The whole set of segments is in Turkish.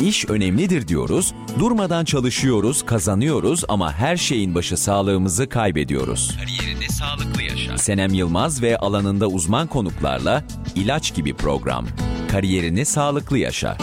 İş önemlidir diyoruz, durmadan çalışıyoruz, kazanıyoruz ama her şeyin başı sağlığımızı kaybediyoruz. Kariyerini sağlıklı yaşa. Senem Yılmaz ve alanında uzman konuklarla ilaç gibi program. Kariyerini sağlıklı yaşa.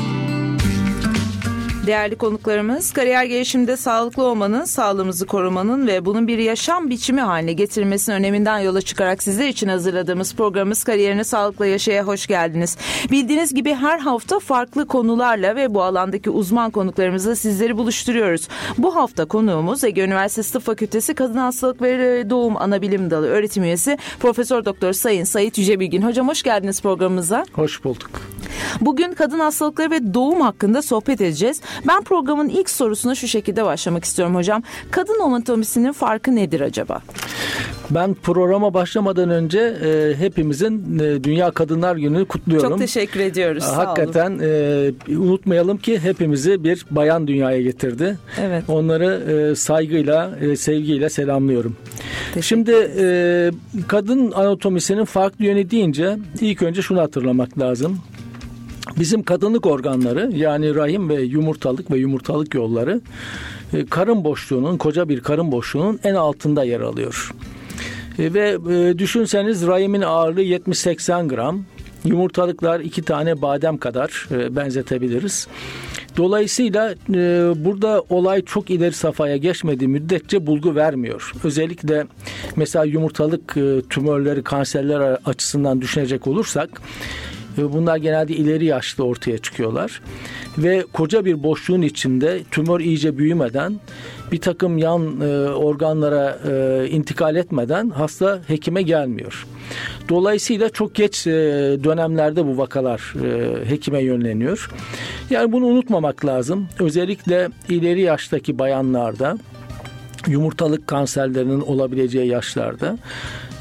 Değerli konuklarımız, kariyer gelişimde sağlıklı olmanın, sağlığımızı korumanın ve bunun bir yaşam biçimi haline getirmesinin öneminden yola çıkarak sizler için hazırladığımız programımız Kariyerini Sağlıklı Yaşaya hoş geldiniz. Bildiğiniz gibi her hafta farklı konularla ve bu alandaki uzman konuklarımızla sizleri buluşturuyoruz. Bu hafta konuğumuz Ege Üniversitesi Tıp Fakültesi Kadın Hastalık ve Doğum Anabilim Dalı öğretim üyesi Profesör Doktor Sayın Sayit Yücebilgin. Hocam hoş geldiniz programımıza. Hoş bulduk. Bugün kadın hastalıkları ve doğum hakkında sohbet edeceğiz. Ben programın ilk sorusuna şu şekilde başlamak istiyorum hocam. Kadın anatomisinin farkı nedir acaba? Ben programa başlamadan önce e, hepimizin e, Dünya Kadınlar Günü'nü kutluyorum. Çok teşekkür ediyoruz. Hakikaten e, unutmayalım ki hepimizi bir bayan dünyaya getirdi. Evet. Onları e, saygıyla, e, sevgiyle selamlıyorum. Şimdi e, kadın anatomisinin farklı yönü deyince ilk önce şunu hatırlamak lazım. Bizim kadınlık organları yani rahim ve yumurtalık ve yumurtalık yolları e, karın boşluğunun koca bir karın boşluğunun en altında yer alıyor. E, ve e, düşünseniz rahimin ağırlığı 70-80 gram. Yumurtalıklar iki tane badem kadar benzetebiliriz. Dolayısıyla burada olay çok ileri safhaya geçmediği müddetçe bulgu vermiyor. Özellikle mesela yumurtalık tümörleri, kanserler açısından düşünecek olursak Bunlar genelde ileri yaşta ortaya çıkıyorlar. Ve koca bir boşluğun içinde tümör iyice büyümeden bir takım yan e, organlara e, intikal etmeden hasta hekime gelmiyor. Dolayısıyla çok geç e, dönemlerde bu vakalar e, hekime yönleniyor. Yani bunu unutmamak lazım. Özellikle ileri yaştaki bayanlarda yumurtalık kanserlerinin olabileceği yaşlarda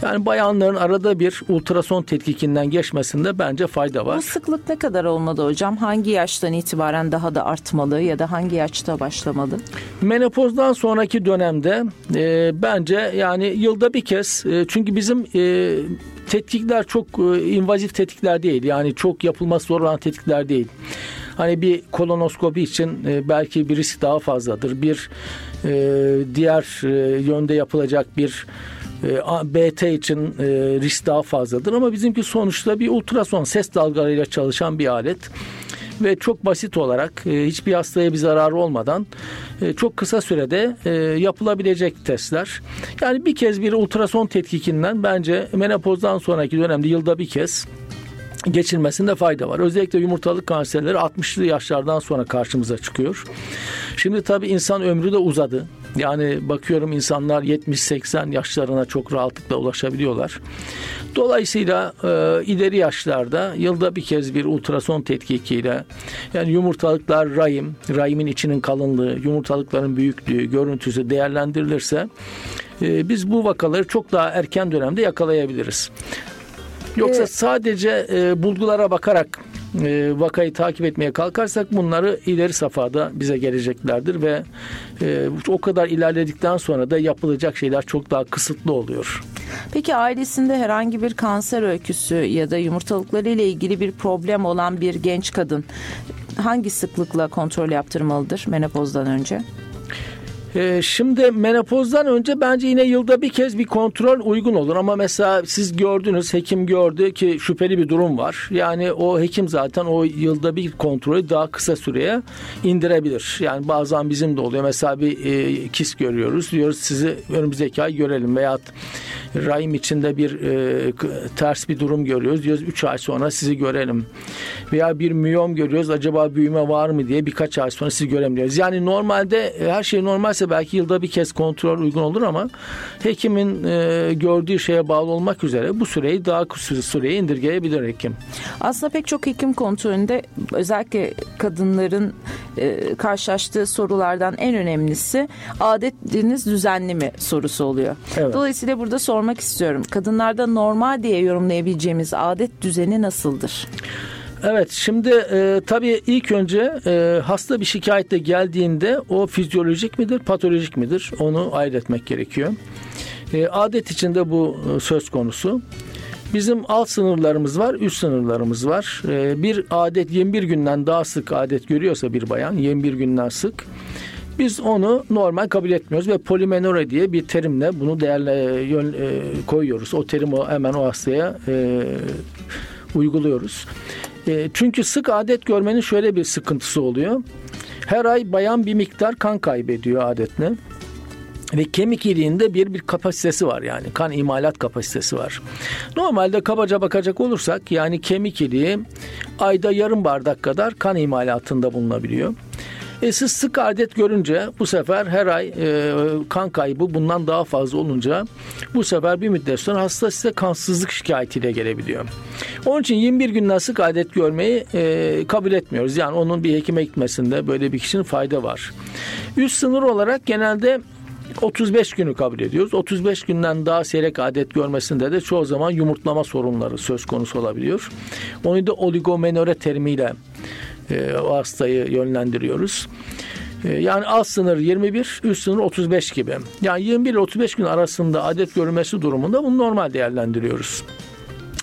yani bayanların arada bir ultrason tetkikinden geçmesinde bence fayda var. Bu sıklık ne kadar olmalı hocam? Hangi yaştan itibaren daha da artmalı ya da hangi yaşta başlamalı? Menopozdan sonraki dönemde e, bence yani yılda bir kez e, çünkü bizim e, tetkikler çok e, invazif tetkikler değil. Yani çok yapılması zor olan tetkikler değil. Hani bir kolonoskopi için e, belki bir risk daha fazladır. Bir e, diğer e, yönde yapılacak bir e, BT için e, risk daha fazladır ama bizimki sonuçta bir ultrason ses dalgalarıyla çalışan bir alet ve çok basit olarak e, hiçbir hastaya bir zararı olmadan çok kısa sürede yapılabilecek testler. Yani bir kez bir ultrason tetkikinden bence menopozdan sonraki dönemde yılda bir kez geçilmesinde fayda var. Özellikle yumurtalık kanserleri 60'lı yaşlardan sonra karşımıza çıkıyor. Şimdi tabii insan ömrü de uzadı. Yani bakıyorum insanlar 70-80 yaşlarına çok rahatlıkla ulaşabiliyorlar. Dolayısıyla e, ileri yaşlarda yılda bir kez bir ultrason tetkikiyle yani yumurtalıklar rahim, rahimin içinin kalınlığı, yumurtalıkların büyüklüğü, görüntüsü değerlendirilirse e, biz bu vakaları çok daha erken dönemde yakalayabiliriz. Yoksa evet. sadece e, bulgulara bakarak e, vakayı takip etmeye kalkarsak bunları ileri safhada bize geleceklerdir ve e, o kadar ilerledikten sonra da yapılacak şeyler çok daha kısıtlı oluyor. Peki ailesinde herhangi bir kanser öyküsü ya da yumurtalıkları ile ilgili bir problem olan bir genç kadın hangi sıklıkla kontrol yaptırmalıdır menopozdan önce? Ee, şimdi menopozdan önce bence yine yılda bir kez bir kontrol uygun olur ama mesela siz gördünüz hekim gördü ki şüpheli bir durum var. Yani o hekim zaten o yılda bir kontrolü daha kısa süreye indirebilir. Yani bazen bizim de oluyor. Mesela bir e, kis görüyoruz. Diyoruz sizi önümüzdeki ay görelim veya rahim içinde bir e, ters bir durum görüyoruz. Diyoruz 3 ay sonra sizi görelim. Veya bir miyom görüyoruz. Acaba büyüme var mı diye birkaç ay sonra sizi göremiyoruz. Yani normalde e, her şey normalse belki yılda bir kez kontrol uygun olur ama hekimin e, gördüğü şeye bağlı olmak üzere bu süreyi daha kısa süreye indirgeyebilir hekim. Aslında pek çok hekim kontrolünde özellikle kadınların e, karşılaştığı sorulardan en önemlisi adetiniz düzenli mi sorusu oluyor. Evet. Dolayısıyla burada sormak istiyorum. Kadınlarda normal diye yorumlayabileceğimiz adet düzeni nasıldır? Evet şimdi e, tabii ilk önce e, hasta bir şikayetle geldiğinde o fizyolojik midir patolojik midir onu ayırt etmek gerekiyor. E, adet içinde bu e, söz konusu. Bizim alt sınırlarımız var, üst sınırlarımız var. Ee, bir adet 21 günden daha sık adet görüyorsa bir bayan 21 günden sık biz onu normal kabul etmiyoruz ve polimenore diye bir terimle bunu değerle yön, e, koyuyoruz. O terimi hemen o hastaya e, uyguluyoruz. E, çünkü sık adet görmenin şöyle bir sıkıntısı oluyor. Her ay bayan bir miktar kan kaybediyor adetle. Ve kemik iliğinde bir bir kapasitesi var yani kan imalat kapasitesi var. Normalde kabaca bakacak olursak yani kemik iliği ayda yarım bardak kadar kan imalatında bulunabiliyor. E siz sık adet görünce bu sefer her ay e, kan kaybı bundan daha fazla olunca bu sefer bir müddet sonra hasta size kansızlık şikayetiyle gelebiliyor. Onun için 21 günden sık adet görmeyi e, kabul etmiyoruz. Yani onun bir hekime gitmesinde böyle bir kişinin fayda var. Üst sınır olarak genelde 35 günü kabul ediyoruz. 35 günden daha seyrek adet görmesinde de çoğu zaman yumurtlama sorunları söz konusu olabiliyor. Onu da oligomenore terimiyle e, o hastayı yönlendiriyoruz. E, yani alt sınır 21, üst sınır 35 gibi. Yani 21 ile 35 gün arasında adet görülmesi durumunda bunu normal değerlendiriyoruz.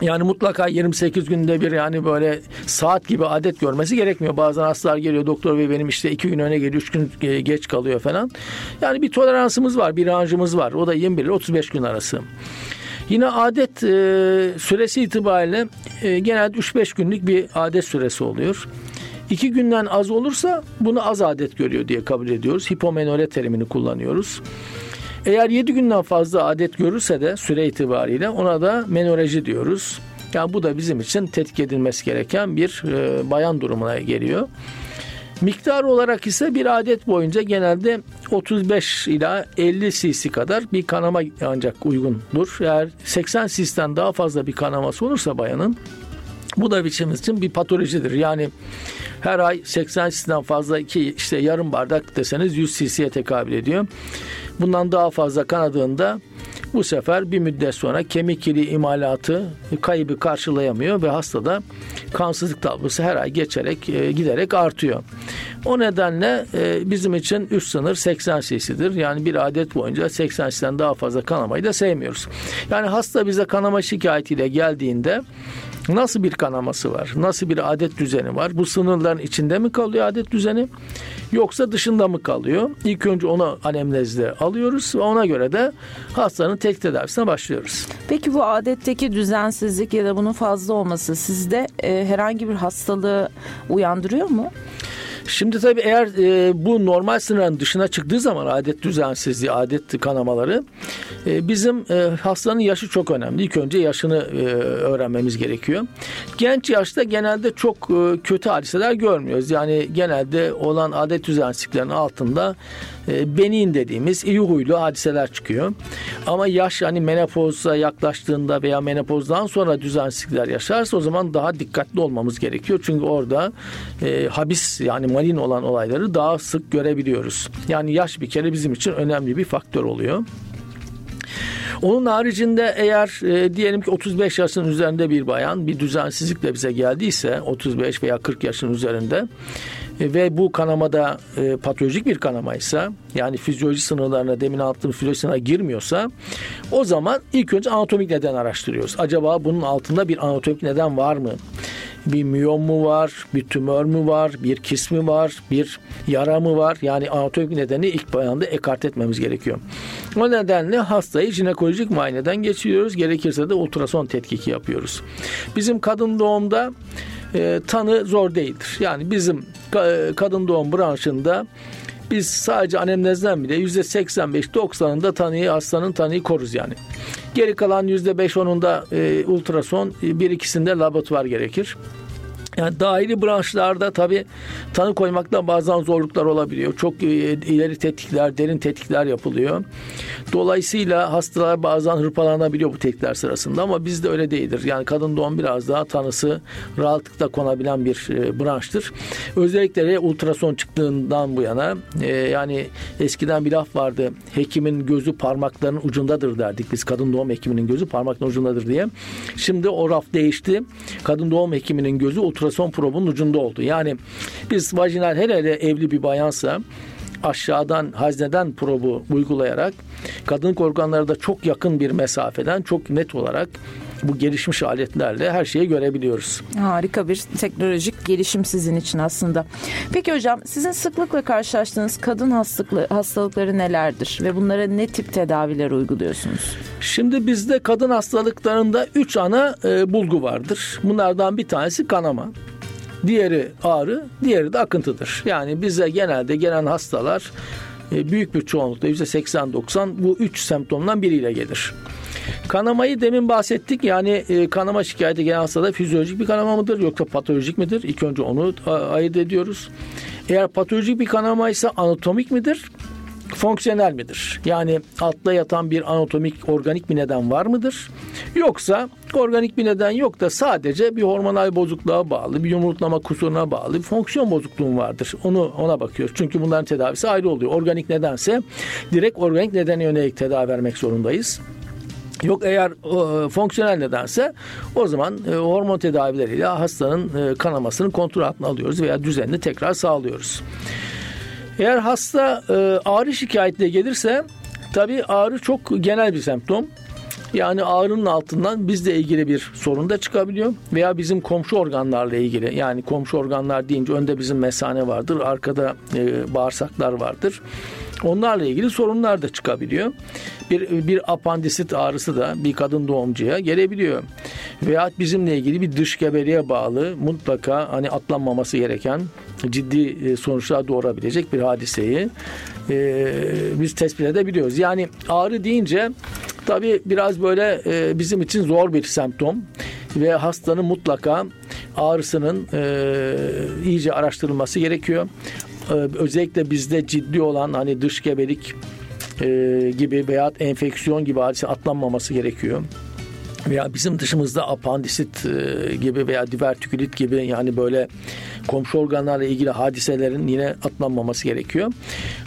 Yani mutlaka 28 günde bir yani böyle saat gibi adet görmesi gerekmiyor. Bazen hastalar geliyor doktor bey benim işte 2 gün öne geliyor 3 gün geç kalıyor falan. Yani bir toleransımız var bir rancımız var. O da 21 ile 35 gün arası. Yine adet e, süresi itibariyle e, genelde 3-5 günlük bir adet süresi oluyor. İki günden az olursa bunu az adet görüyor diye kabul ediyoruz. Hipomenore terimini kullanıyoruz. Eğer 7 günden fazla adet görürse de süre itibariyle ona da menoreji diyoruz. Yani bu da bizim için tetkik edilmesi gereken bir e, bayan durumuna geliyor. Miktar olarak ise bir adet boyunca genelde 35 ila 50 cc kadar bir kanama ancak uygundur. Eğer 80 cc'den daha fazla bir kanaması olursa bayanın bu da biçimimiz için bir patolojidir. Yani her ay 80 cc'den fazla iki işte yarım bardak deseniz 100 cc'ye tekabül ediyor. Bundan daha fazla kanadığında bu sefer bir müddet sonra kemik iliği imalatı kaybı karşılayamıyor ve hastada kansızlık tablosu her ay geçerek e, giderek artıyor. O nedenle e, bizim için üst sınır 80 cc'dir. Yani bir adet boyunca 80 cc'den daha fazla kanamayı da sevmiyoruz. Yani hasta bize kanama şikayetiyle geldiğinde Nasıl bir kanaması var? Nasıl bir adet düzeni var? Bu sınırların içinde mi kalıyor adet düzeni? Yoksa dışında mı kalıyor? İlk önce onu anemnezde alıyoruz ve ona göre de hastanın tek tedavisine başlıyoruz. Peki bu adetteki düzensizlik ya da bunun fazla olması sizde e, herhangi bir hastalığı uyandırıyor mu? Şimdi tabii eğer e, bu normal sınırın dışına çıktığı zaman adet düzensizliği, adet kanamaları e, bizim e, hastanın yaşı çok önemli. İlk önce yaşını e, öğrenmemiz gerekiyor. Genç yaşta genelde çok e, kötü hadiseler görmüyoruz. Yani genelde olan adet düzensizliklerin altında e, benin dediğimiz iyi huylu hadiseler çıkıyor. Ama yaş yani menopoza yaklaştığında veya menopozdan sonra düzensizlikler yaşarsa o zaman daha dikkatli olmamız gerekiyor. Çünkü orada e, habis yani malin olan olayları daha sık görebiliyoruz. Yani yaş bir kere bizim için önemli bir faktör oluyor. Onun haricinde eğer e, diyelim ki 35 yaşın üzerinde bir bayan bir düzensizlikle bize geldiyse 35 veya 40 yaşın üzerinde e, ve bu kanamada e, patolojik bir kanamaysa yani fizyoloji sınırlarına demin anlattığım fizyoloji sınırına girmiyorsa o zaman ilk önce anatomik neden araştırıyoruz. Acaba bunun altında bir anatomik neden var mı? bir miyom mu var, bir tümör mü var, bir kis mi var, bir yara mı var? Yani anatomik nedeni ilk bayanda ekart etmemiz gerekiyor. O nedenle hastayı jinekolojik muayeneden geçiriyoruz. Gerekirse de ultrason tetkiki yapıyoruz. Bizim kadın doğumda e, tanı zor değildir. Yani bizim e, kadın doğum branşında biz sadece anemnezden bile %85-90'ında tanıyı hastanın tanıyı koruz yani. Geri kalan %5-10'unda e, ultrason, bir ikisinde laboratuvar gerekir. Yani dahili branşlarda tabi tanı koymakta bazen zorluklar olabiliyor. Çok e, ileri tetkikler, derin tetkikler yapılıyor. Dolayısıyla hastalar bazen hırpalanabiliyor bu tetkikler sırasında ama bizde öyle değildir. Yani kadın doğum biraz daha tanısı rahatlıkla konabilen bir e, branştır. Özellikle ultrason çıktığından bu yana e, yani eskiden bir laf vardı. Hekimin gözü parmaklarının ucundadır derdik biz. Kadın doğum hekiminin gözü parmakların ucundadır diye. Şimdi o raf değişti. Kadın doğum hekiminin gözü ultrason ultrason probunun ucunda oldu. Yani biz vajinal hele hele evli bir bayansa aşağıdan hazneden probu uygulayarak kadın organları da çok yakın bir mesafeden çok net olarak bu gelişmiş aletlerle her şeyi görebiliyoruz. Harika bir teknolojik gelişim sizin için aslında. Peki hocam sizin sıklıkla karşılaştığınız kadın hastalıkları nelerdir ve bunlara ne tip tedaviler uyguluyorsunuz? Şimdi bizde kadın hastalıklarında 3 ana e, bulgu vardır. Bunlardan bir tanesi kanama. Diğeri ağrı, diğeri de akıntıdır. Yani bize genelde gelen hastalar e, büyük bir çoğunlukla %80-90 bu üç semptomdan biriyle gelir. Kanamayı demin bahsettik. Yani e, kanama şikayeti gelen hastada fizyolojik bir kanama mıdır yoksa patolojik midir? İlk önce onu ayırt ediyoruz. Eğer patolojik bir kanama ise anatomik midir? fonksiyonel midir? Yani altta yatan bir anatomik organik bir neden var mıdır? Yoksa organik bir neden yok da sadece bir hormonal bozukluğa bağlı, bir yumurtlama kusuruna bağlı bir fonksiyon bozukluğun vardır. Onu ona bakıyoruz. Çünkü bunların tedavisi ayrı oluyor. Organik nedense direkt organik nedene yönelik tedavi vermek zorundayız. Yok eğer e, fonksiyonel nedense o zaman e, hormon tedavileriyle hastanın e, kanamasını kontrol altına alıyoruz veya düzenini tekrar sağlıyoruz. Eğer hasta e, ağrı şikayetle gelirse tabi ağrı çok genel bir semptom. Yani ağrının altından bizle ilgili bir sorun da çıkabiliyor veya bizim komşu organlarla ilgili yani komşu organlar deyince önde bizim mesane vardır arkada e, bağırsaklar vardır. Onlarla ilgili sorunlar da çıkabiliyor. Bir, bir apandisit ağrısı da bir kadın doğumcuya gelebiliyor. Veya bizimle ilgili bir dış gebeliğe bağlı mutlaka hani atlanmaması gereken ciddi e, sonuçlar doğurabilecek bir hadiseyi e, biz tespit edebiliyoruz. Yani ağrı deyince tabii biraz böyle e, bizim için zor bir semptom ve hastanın mutlaka ağrısının e, iyice araştırılması gerekiyor. E, özellikle bizde ciddi olan hani dış gebelik e, gibi veya enfeksiyon gibi hadise atlanmaması gerekiyor veya bizim dışımızda apandisit e, gibi veya divertikülit gibi yani böyle komşu organlarla ilgili hadiselerin yine atlanmaması gerekiyor.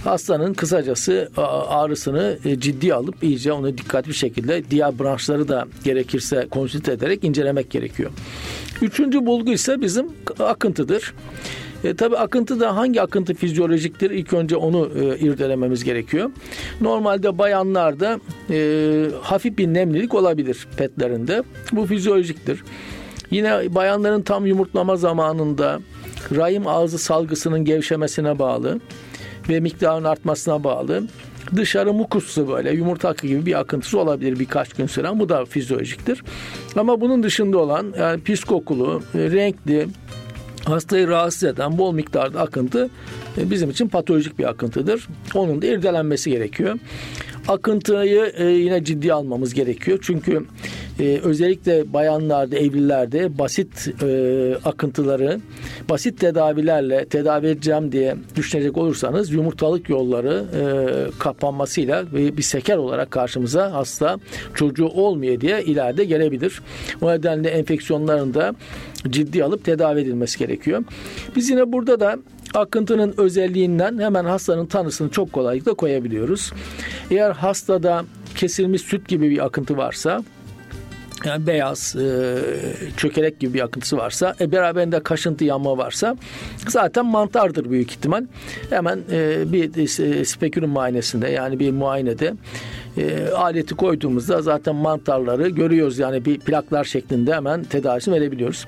Hastanın kısacası ağrısını e, ciddi alıp iyice onu dikkatli bir şekilde diğer branşları da gerekirse konsült ederek incelemek gerekiyor. Üçüncü bulgu ise bizim akıntıdır. E, tabii akıntı da hangi akıntı fizyolojiktir? İlk önce onu e, irdelememiz gerekiyor. Normalde bayanlarda e, hafif bir nemlilik olabilir petlerinde. Bu fizyolojiktir. Yine bayanların tam yumurtlama zamanında rahim ağzı salgısının gevşemesine bağlı ve miktarın artmasına bağlı dışarı mukuslu böyle yumurta akı gibi bir akıntısı olabilir birkaç gün süren. Bu da fizyolojiktir. Ama bunun dışında olan yani pis kokulu, renkli, hastayı rahatsız eden bol miktarda akıntı e, bizim için patolojik bir akıntıdır. Onun da irdelenmesi gerekiyor. Akıntıyı e, yine ciddi almamız gerekiyor. Çünkü e, özellikle bayanlarda, evlilerde basit akıntıları basit tedavilerle tedavi edeceğim diye düşünecek olursanız yumurtalık yolları kapanmasıyla ve bir seker olarak karşımıza hasta çocuğu olmuyor diye ileride gelebilir. O nedenle enfeksiyonların da ciddi alıp tedavi edilmesi gerekiyor. Biz yine burada da akıntının özelliğinden hemen hastanın tanısını çok kolaylıkla koyabiliyoruz. Eğer hastada kesilmiş süt gibi bir akıntı varsa yani beyaz e, çökelek gibi bir akıntısı varsa e, beraberinde kaşıntı yanma varsa zaten mantardır büyük ihtimal. Hemen e, bir e, spekülüm muayenesinde yani bir muayenede e, aleti koyduğumuzda zaten mantarları görüyoruz. Yani bir plaklar şeklinde hemen tedavisini verebiliyoruz.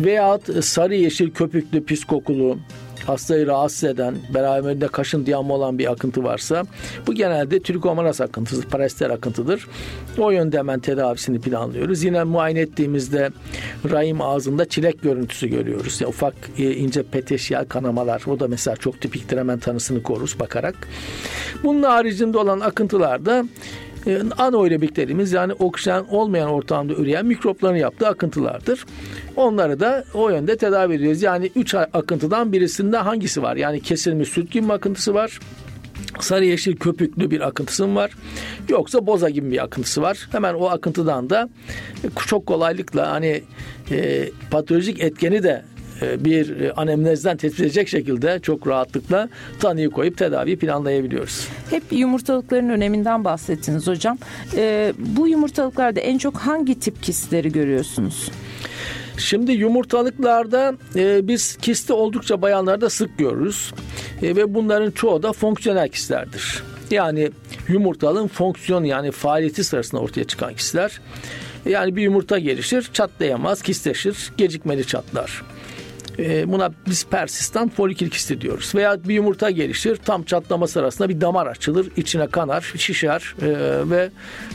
Veyahut sarı yeşil köpüklü pis kokulu hastayı rahatsız eden, beraberinde kaşın yanma olan bir akıntı varsa bu genelde trikomonas akıntısı, parasiter akıntıdır. O yönde hemen tedavisini planlıyoruz. Yine muayene ettiğimizde rahim ağzında çilek görüntüsü görüyoruz. Yani ufak e, ince peteşiyel kanamalar. O da mesela çok tipiktir. Hemen tanısını koruruz bakarak. Bunun haricinde olan akıntılarda e, anaerobik dediğimiz yani oksijen olmayan ortamda üreyen mikropların yaptığı akıntılardır. Onları da o yönde tedavi ediyoruz. Yani üç akıntıdan birisinde hangisi var? Yani kesilmiş süt gibi akıntısı var sarı yeşil köpüklü bir akıntısı mı var yoksa boza gibi bir akıntısı var. Hemen o akıntıdan da çok kolaylıkla hani e, patolojik etkeni de e, bir e, anemnezden tespit edecek şekilde çok rahatlıkla tanıyı koyup tedaviyi planlayabiliyoruz. Hep yumurtalıkların öneminden bahsettiniz hocam. E, bu yumurtalıklarda en çok hangi tip kistleri görüyorsunuz? Şimdi yumurtalıklarda e, biz kisti oldukça bayanlarda sık görürüz e, ve bunların çoğu da fonksiyonel kistlerdir. Yani yumurtalığın fonksiyon yani faaliyeti sırasında ortaya çıkan kistler. Yani bir yumurta gelişir, çatlayamaz, kistleşir, gecikmeli çatlar. E, buna biz persistan folikül diyoruz. Veya bir yumurta gelişir, tam çatlama sırasında bir damar açılır, içine kanar, şişer e, ve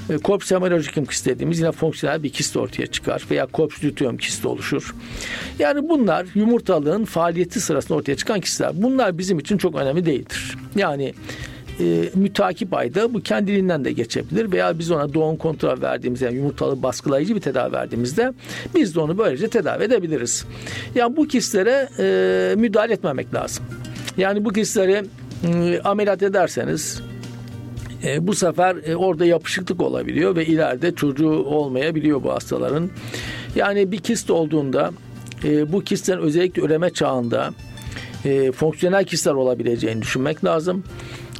e, corpus hemerogicum kist dediğimiz yine fonksiyonel bir kist ortaya çıkar veya corpus luteum kisti oluşur. Yani bunlar yumurtalığın faaliyeti sırasında ortaya çıkan kistler. Bunlar bizim için çok önemli değildir. Yani e, mütakip ayda bu kendiliğinden de geçebilir veya biz ona doğum kontrol verdiğimizde yani yumurtalı baskılayıcı bir tedavi verdiğimizde biz de onu böylece tedavi edebiliriz. Yani bu kistlere e, müdahale etmemek lazım. Yani bu kistleri e, ameliyat ederseniz e, bu sefer e, orada yapışıklık olabiliyor ve ileride çocuğu olmayabiliyor bu hastaların. Yani bir kist olduğunda e, bu kistlerin özellikle üreme çağında e, fonksiyonel kistler olabileceğini düşünmek lazım.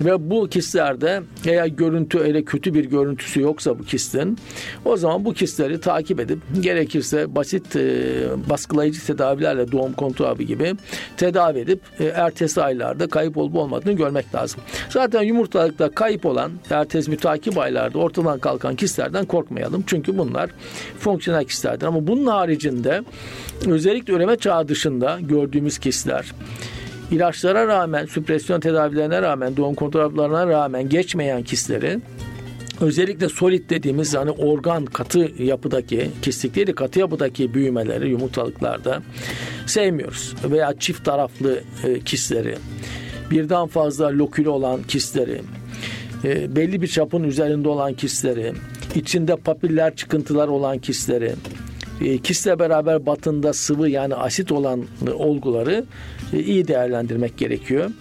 Ve bu kistlerde eğer görüntü öyle kötü bir görüntüsü yoksa bu kistin o zaman bu kistleri takip edip gerekirse basit e, baskılayıcı tedavilerle doğum kontrolü gibi tedavi edip e, ertesi aylarda kayıp olup olmadığını görmek lazım. Zaten yumurtalıkta kayıp olan ertesi mütakip aylarda ortadan kalkan kistlerden korkmayalım. Çünkü bunlar fonksiyonel kistlerdir. Ama bunun haricinde özellikle üreme çağı dışında gördüğümüz kistler ilaçlara rağmen, süpresyon tedavilerine rağmen, doğum kontrollerine rağmen geçmeyen kistleri özellikle solit dediğimiz yani organ katı yapıdaki kistik katı yapıdaki büyümeleri yumurtalıklarda sevmiyoruz. Veya çift taraflı e, kistleri, birden fazla lokülü olan kistleri, e, belli bir çapın üzerinde olan kistleri, içinde papiller çıkıntılar olan kistleri, e, kisle beraber batında sıvı yani asit olan olguları e, iyi değerlendirmek gerekiyor.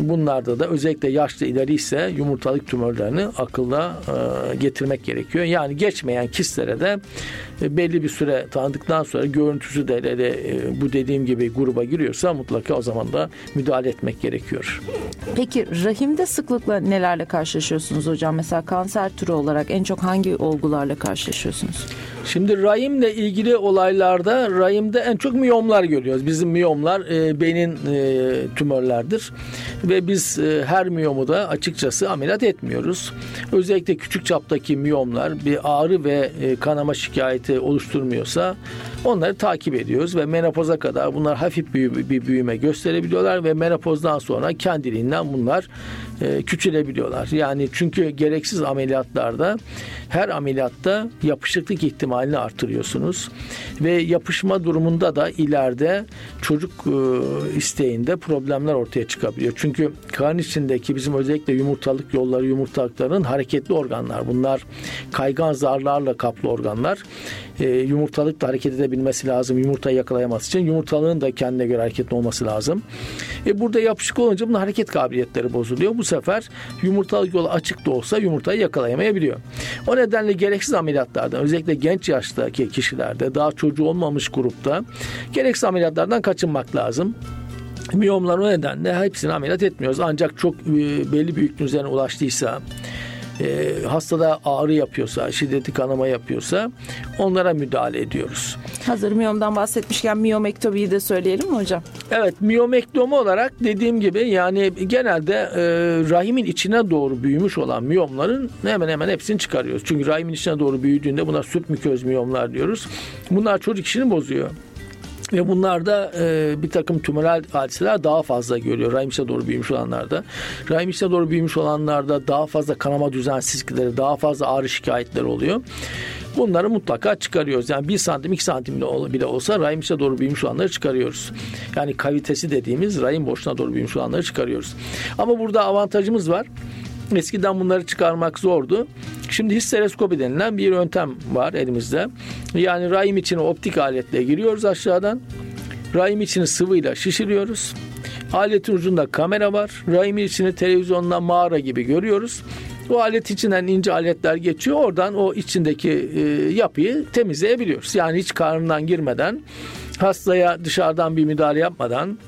Bunlarda da özellikle yaşlı ileri ise yumurtalık tümörlerini akılla e, getirmek gerekiyor. Yani geçmeyen kistlere de e, belli bir süre tanıdıktan sonra görüntüsü de, de, de bu dediğim gibi gruba giriyorsa mutlaka o zaman da müdahale etmek gerekiyor. Peki rahimde sıklıkla nelerle karşılaşıyorsunuz hocam? Mesela kanser türü olarak en çok hangi olgularla karşılaşıyorsunuz? Şimdi rahimle ilgili olaylarda rahimde en çok miyomlar görüyoruz. Bizim miyomlar e, beynin e, tümörlerdir ve biz e, her miyomu da açıkçası ameliyat etmiyoruz. Özellikle küçük çaptaki miyomlar bir ağrı ve e, kanama şikayeti oluşturmuyorsa onları takip ediyoruz ve menopoza kadar bunlar hafif bir, bir büyüme gösterebiliyorlar ve menopozdan sonra kendiliğinden bunlar e, küçülebiliyorlar. Yani çünkü gereksiz ameliyatlarda her ameliyatta yapışıklık ihtimalini artırıyorsunuz ve yapışma durumunda da ileride çocuk e, isteğinde problemler ortaya çıkabiliyor. Çünkü karın içindeki bizim özellikle yumurtalık yolları yumurtalıkların hareketli organlar. Bunlar kaygan zarlarla kaplı organlar. E, yumurtalık da hareket edebilmesi lazım. Yumurtayı yakalayaması için yumurtalığın da kendine göre hareketli olması lazım. E, burada yapışık olunca bunun hareket kabiliyetleri bozuluyor. Bu sefer yumurtalık yolu açık da olsa yumurtayı yakalayamayabiliyor. O nedenle gereksiz ameliyatlardan özellikle genç yaştaki kişilerde daha çocuğu olmamış grupta gereksiz ameliyatlardan kaçınmak lazım. Miyomlar o nedenle hepsini ameliyat etmiyoruz. Ancak çok e, belli büyüklüğün üzerine ulaştıysa e, hastada ağrı yapıyorsa, şiddetli kanama yapıyorsa onlara müdahale ediyoruz. Hazır miyomdan bahsetmişken miyomektomiyi de söyleyelim mi hocam? Evet miyomektomi olarak dediğim gibi yani genelde e, rahimin içine doğru büyümüş olan miyomların hemen hemen hepsini çıkarıyoruz. Çünkü rahimin içine doğru büyüdüğünde buna süpmüköz miyomlar diyoruz. Bunlar çocuk işini bozuyor. Ve bunlarda e, bir takım tümöral hadiseler daha fazla görüyor. Rahim doğru büyümüş olanlarda. Rahim doğru büyümüş olanlarda daha fazla kanama düzensizlikleri, daha fazla ağrı şikayetleri oluyor. Bunları mutlaka çıkarıyoruz. Yani bir santim, iki santim bile olsa rahim içine doğru büyümüş olanları çıkarıyoruz. Yani kavitesi dediğimiz rahim boşluğuna doğru büyümüş olanları çıkarıyoruz. Ama burada avantajımız var. Eskiden bunları çıkarmak zordu. Şimdi histeroskopi denilen bir yöntem var elimizde. Yani rahim içine optik aletle giriyoruz aşağıdan. Rahim içini sıvıyla şişiriyoruz. Aletin ucunda kamera var. Rahim içini televizyonda mağara gibi görüyoruz. O alet içinden ince aletler geçiyor. Oradan o içindeki e, yapıyı temizleyebiliyoruz. Yani hiç karnından girmeden hastaya dışarıdan bir müdahale yapmadan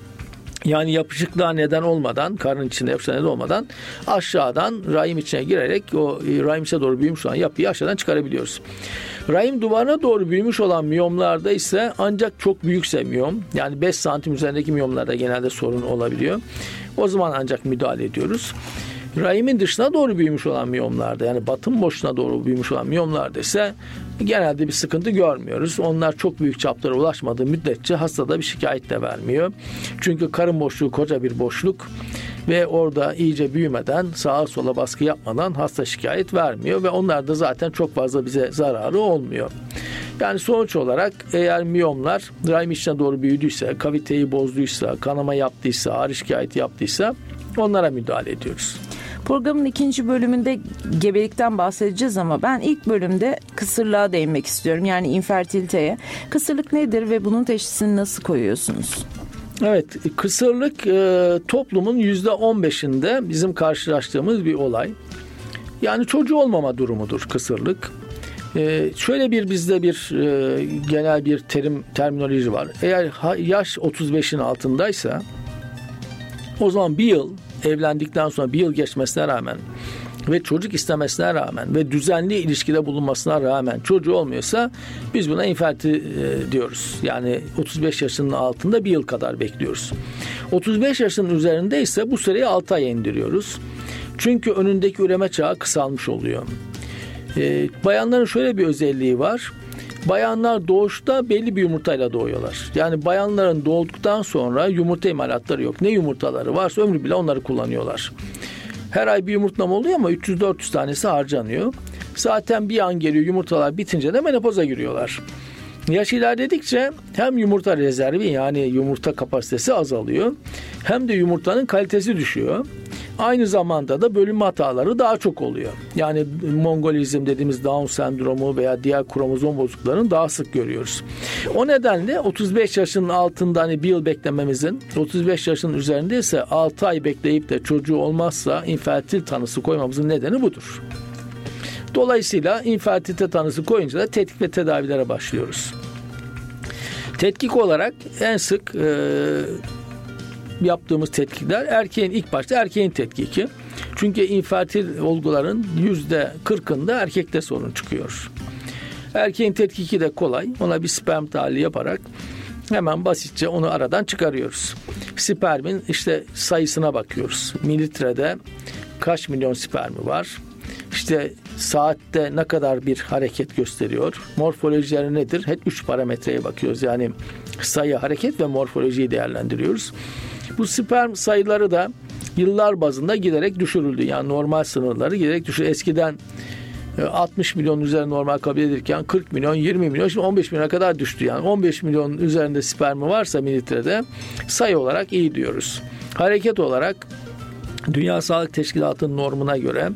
yani yapışıklığa neden olmadan, karın içinde yapışıklığa neden olmadan aşağıdan rahim içine girerek o e, rahim içine doğru büyümüş olan yapıyı aşağıdan çıkarabiliyoruz. Rahim duvarına doğru büyümüş olan miyomlarda ise ancak çok büyükse miyom yani 5 santim üzerindeki miyomlarda genelde sorun olabiliyor. O zaman ancak müdahale ediyoruz. Rahimin dışına doğru büyümüş olan miyomlarda yani batın boşluğuna doğru büyümüş olan miyomlarda ise genelde bir sıkıntı görmüyoruz. Onlar çok büyük çaplara ulaşmadığı müddetçe hastada bir şikayet de vermiyor. Çünkü karın boşluğu koca bir boşluk ve orada iyice büyümeden sağa sola baskı yapmadan hasta şikayet vermiyor ve onlar da zaten çok fazla bize zararı olmuyor. Yani sonuç olarak eğer miyomlar rahim içine doğru büyüdüyse, kaviteyi bozduysa, kanama yaptıysa, ağrı şikayeti yaptıysa onlara müdahale ediyoruz. Programın ikinci bölümünde gebelikten bahsedeceğiz ama ben ilk bölümde kısırlığa değinmek istiyorum. Yani infertiliteye. Kısırlık nedir ve bunun teşhisini nasıl koyuyorsunuz? Evet, kısırlık e, toplumun yüzde on beşinde bizim karşılaştığımız bir olay. Yani çocuğu olmama durumudur kısırlık. E, şöyle bir bizde bir e, genel bir terim terminoloji var. Eğer yaş 35'in altındaysa o zaman bir yıl evlendikten sonra bir yıl geçmesine rağmen ve çocuk istemesine rağmen ve düzenli ilişkide bulunmasına rağmen çocuğu olmuyorsa biz buna inferti e, diyoruz. Yani 35 yaşının altında bir yıl kadar bekliyoruz. 35 yaşının üzerinde ise bu süreyi 6 ay indiriyoruz. Çünkü önündeki üreme çağı kısalmış oluyor. E, bayanların şöyle bir özelliği var. Bayanlar doğuşta belli bir yumurtayla doğuyorlar. Yani bayanların doğduktan sonra yumurta imalatları yok. Ne yumurtaları varsa ömrü bile onları kullanıyorlar. Her ay bir yumurtlama oluyor ama 300-400 tanesi harcanıyor. Zaten bir an geliyor yumurtalar bitince de menopoza giriyorlar. Yaş ilerledikçe hem yumurta rezervi yani yumurta kapasitesi azalıyor hem de yumurtanın kalitesi düşüyor. Aynı zamanda da bölünme hataları daha çok oluyor. Yani mongolizm dediğimiz Down sendromu veya diğer kromozom bozukluklarını daha sık görüyoruz. O nedenle 35 yaşının altında hani bir yıl beklememizin 35 yaşın üzerinde ise 6 ay bekleyip de çocuğu olmazsa infertil tanısı koymamızın nedeni budur. Dolayısıyla infertilite tanısı koyunca da tetkik ve tedavilere başlıyoruz. Tetkik olarak en sık e, yaptığımız tetkikler erkeğin ilk başta erkeğin tetkiki. Çünkü infertil olguların yüzde kırkında erkekte sorun çıkıyor. Erkeğin tetkiki de kolay. Ona bir sperm tahlili yaparak hemen basitçe onu aradan çıkarıyoruz. Spermin işte sayısına bakıyoruz. Mililitrede kaç milyon spermi var? İşte saatte ne kadar bir hareket gösteriyor? Morfolojileri nedir? Hep üç parametreye bakıyoruz. Yani sayı, hareket ve morfolojiyi değerlendiriyoruz. Bu sperm sayıları da yıllar bazında giderek düşürüldü. Yani normal sınırları giderek düşürüldü. Eskiden 60 e, milyon üzerinde normal kabul edilirken 40 milyon, 20 milyon, şimdi 15 milyona kadar düştü. Yani 15 milyon üzerinde spermi varsa mililitrede sayı olarak iyi diyoruz. Hareket olarak Dünya Sağlık Teşkilatı'nın normuna göre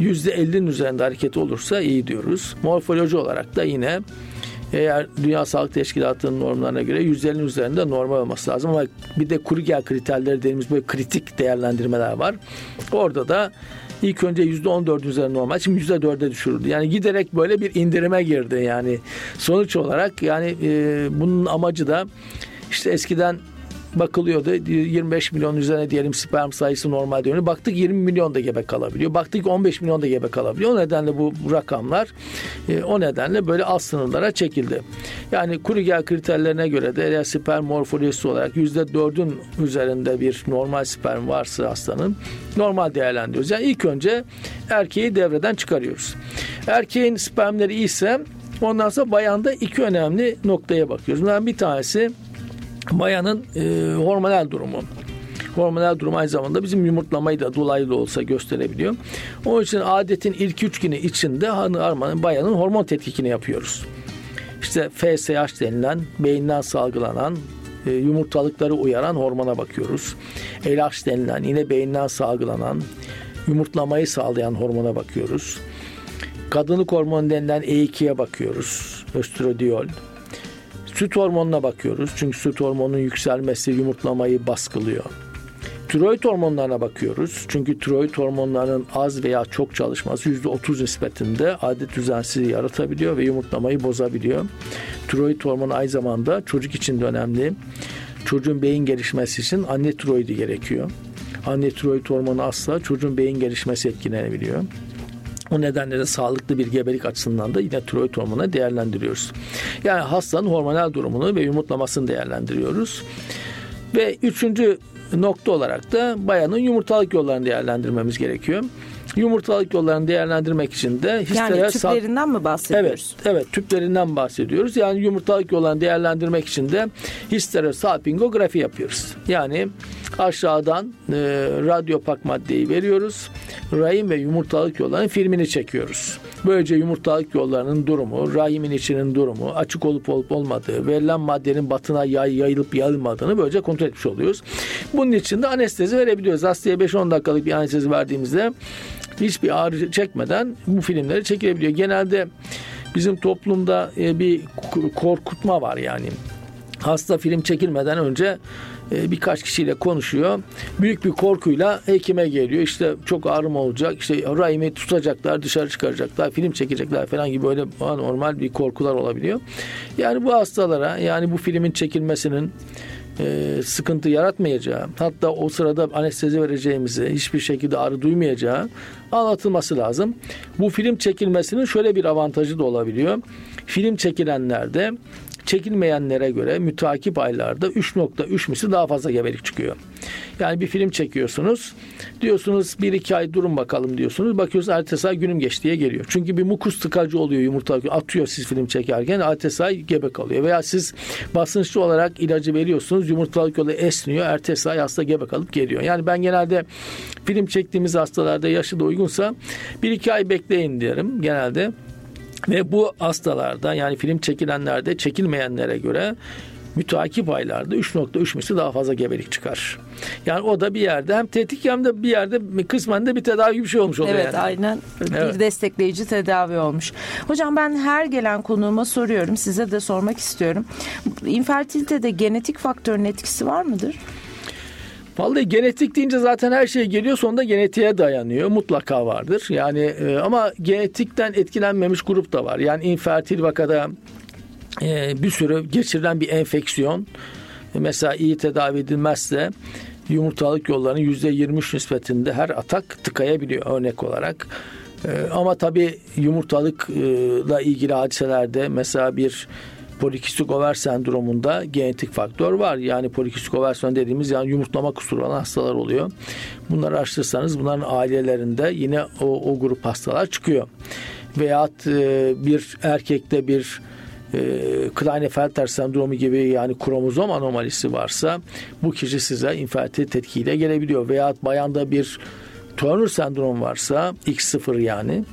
%50'nin üzerinde hareket olursa iyi diyoruz. Morfoloji olarak da yine eğer Dünya Sağlık Teşkilatı'nın normlarına göre 150'nin üzerinde normal olması lazım ama bir de kuru gel kriterleri dediğimiz böyle kritik değerlendirmeler var. Orada da ilk önce %14 üzerinde normal şimdi %4'e düşürüldü. Yani giderek böyle bir indirime girdi yani sonuç olarak yani e, bunun amacı da işte eskiden bakılıyordu. 25 milyon üzerine diyelim sperm sayısı normal diyor. Baktık 20 milyon da gebe kalabiliyor. Baktık 15 milyon da gebe kalabiliyor. O nedenle bu rakamlar e, o nedenle böyle az sınırlara çekildi. Yani Krüger kriterlerine göre de eğer sperm morfolojisi olarak %4'ün üzerinde bir normal sperm varsa hastanın normal değerlendiriyoruz. Yani ilk önce erkeği devreden çıkarıyoruz. Erkeğin spermleri iyiyse ondan sonra bayanda iki önemli noktaya bakıyoruz. Bunlardan bir tanesi bayanın e, hormonal durumu. Hormonal durum aynı zamanda bizim yumurtlamayı da dolaylı olsa gösterebiliyor. Onun için adetin ilk üç günü içinde hanım bayanın hormon tetkikini yapıyoruz. İşte FSH denilen beyinden salgılanan e, yumurtalıkları uyaran hormona bakıyoruz. LH denilen yine beyinden salgılanan yumurtlamayı sağlayan hormona bakıyoruz. Kadınlık hormonu denilen E2'ye bakıyoruz. Östradiol. Süt hormonuna bakıyoruz. Çünkü süt hormonunun yükselmesi yumurtlamayı baskılıyor. Tiroid hormonlarına bakıyoruz. Çünkü tiroid hormonlarının az veya çok çalışması %30 nispetinde adet düzensizliği yaratabiliyor ve yumurtlamayı bozabiliyor. Tiroid hormonu aynı zamanda çocuk için de önemli. Çocuğun beyin gelişmesi için anne tiroidi gerekiyor. Anne tiroid hormonu asla çocuğun beyin gelişmesi etkilenebiliyor. O nedenle de sağlıklı bir gebelik açısından da yine tiroid hormonu değerlendiriyoruz. Yani hastanın hormonal durumunu ve yumurtlamasını değerlendiriyoruz. Ve üçüncü nokta olarak da bayanın yumurtalık yollarını değerlendirmemiz gerekiyor. Yumurtalık yollarını değerlendirmek için de histere yani tüplerinden mi bahsediyoruz? Evet, evet tüplerinden bahsediyoruz. Yani yumurtalık yollarını değerlendirmek için de histerosalpingografi yapıyoruz. Yani aşağıdan e, radyopak maddeyi veriyoruz. Rahim ve yumurtalık yollarının filmini çekiyoruz. Böylece yumurtalık yollarının durumu, rahimin içinin durumu, açık olup olup olmadığı, verilen maddenin batına yay, yayılıp yayılmadığını böylece kontrol etmiş oluyoruz. Bunun için de anestezi verebiliyoruz. Hastaya 5-10 dakikalık bir anestezi verdiğimizde hiçbir ağrı çekmeden bu filmleri çekilebiliyor. Genelde bizim toplumda e, bir korkutma var yani. Hasta film çekilmeden önce birkaç kişiyle konuşuyor. Büyük bir korkuyla hekime geliyor. İşte çok ağrım olacak. İşte rahimi tutacaklar, dışarı çıkaracaklar, film çekecekler falan gibi böyle normal bir korkular olabiliyor. Yani bu hastalara yani bu filmin çekilmesinin e, sıkıntı yaratmayacağı hatta o sırada anestezi vereceğimizi hiçbir şekilde ağrı duymayacağı anlatılması lazım. Bu film çekilmesinin şöyle bir avantajı da olabiliyor. Film çekilenlerde çekilmeyenlere göre mütakip aylarda 3.3 misli daha fazla gebelik çıkıyor. Yani bir film çekiyorsunuz. Diyorsunuz bir iki ay durun bakalım diyorsunuz. Bakıyorsunuz ertesi ay günüm geç diye geliyor. Çünkü bir mukus tıkacı oluyor yumurta atıyor siz film çekerken ertesi ay gebe kalıyor. Veya siz basınçlı olarak ilacı veriyorsunuz. Yumurtalık yolu esniyor. Ertesi ay hasta gebe kalıp geliyor. Yani ben genelde film çektiğimiz hastalarda yaşı da uygunsa bir iki ay bekleyin derim genelde. Ve bu hastalarda yani film çekilenlerde çekilmeyenlere göre müteakip aylarda 3.3 misli daha fazla gebelik çıkar. Yani o da bir yerde hem tetik hem de bir yerde kısmen de bir tedavi bir şey olmuş oluyor evet, yani. aynen evet. bir destekleyici tedavi olmuş. Hocam ben her gelen konuğuma soruyorum size de sormak istiyorum. İnfertilitede genetik faktörün etkisi var mıdır? Vallahi genetik deyince zaten her şey geliyor sonunda genetiğe dayanıyor. Mutlaka vardır. Yani e, ama genetikten etkilenmemiş grup da var. Yani infertil vakada e, bir sürü geçirilen bir enfeksiyon mesela iyi tedavi edilmezse yumurtalık yollarının %23 nispetinde her atak tıkayabiliyor örnek olarak. E, ama tabii yumurtalıkla ilgili hadiselerde mesela bir polikistik over sendromunda genetik faktör var. Yani polikistik over sendromu dediğimiz yani yumurtlama kusuru olan hastalar oluyor. Bunları araştırırsanız bunların ailelerinde yine o, o grup hastalar çıkıyor. Veyahut e, bir erkekte bir e, Klinefelter sendromu gibi yani kromozom anomalisi varsa bu kişi size infertil tetkiyle gelebiliyor. Veyahut bayanda bir Turner sendromu varsa X0 yani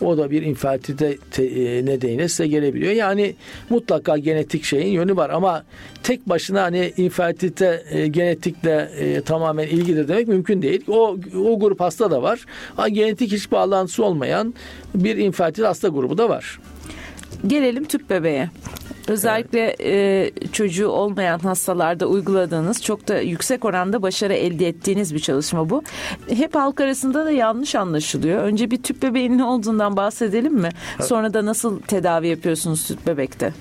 o da bir infertilite e, nedeniyle size gelebiliyor. Yani mutlaka genetik şeyin yönü var ama tek başına hani infertilite e, genetikle e, tamamen ilgili demek mümkün değil. O o grup hasta da var. Ama genetik hiç bağlantısı olmayan bir infertil hasta grubu da var. Gelelim tüp bebeğe. Özellikle evet. e, çocuğu olmayan hastalarda uyguladığınız çok da yüksek oranda başarı elde ettiğiniz bir çalışma bu. Hep halk arasında da yanlış anlaşılıyor. Önce bir tüp bebeğin ne olduğundan bahsedelim mi? Sonra da nasıl tedavi yapıyorsunuz tüp bebekte?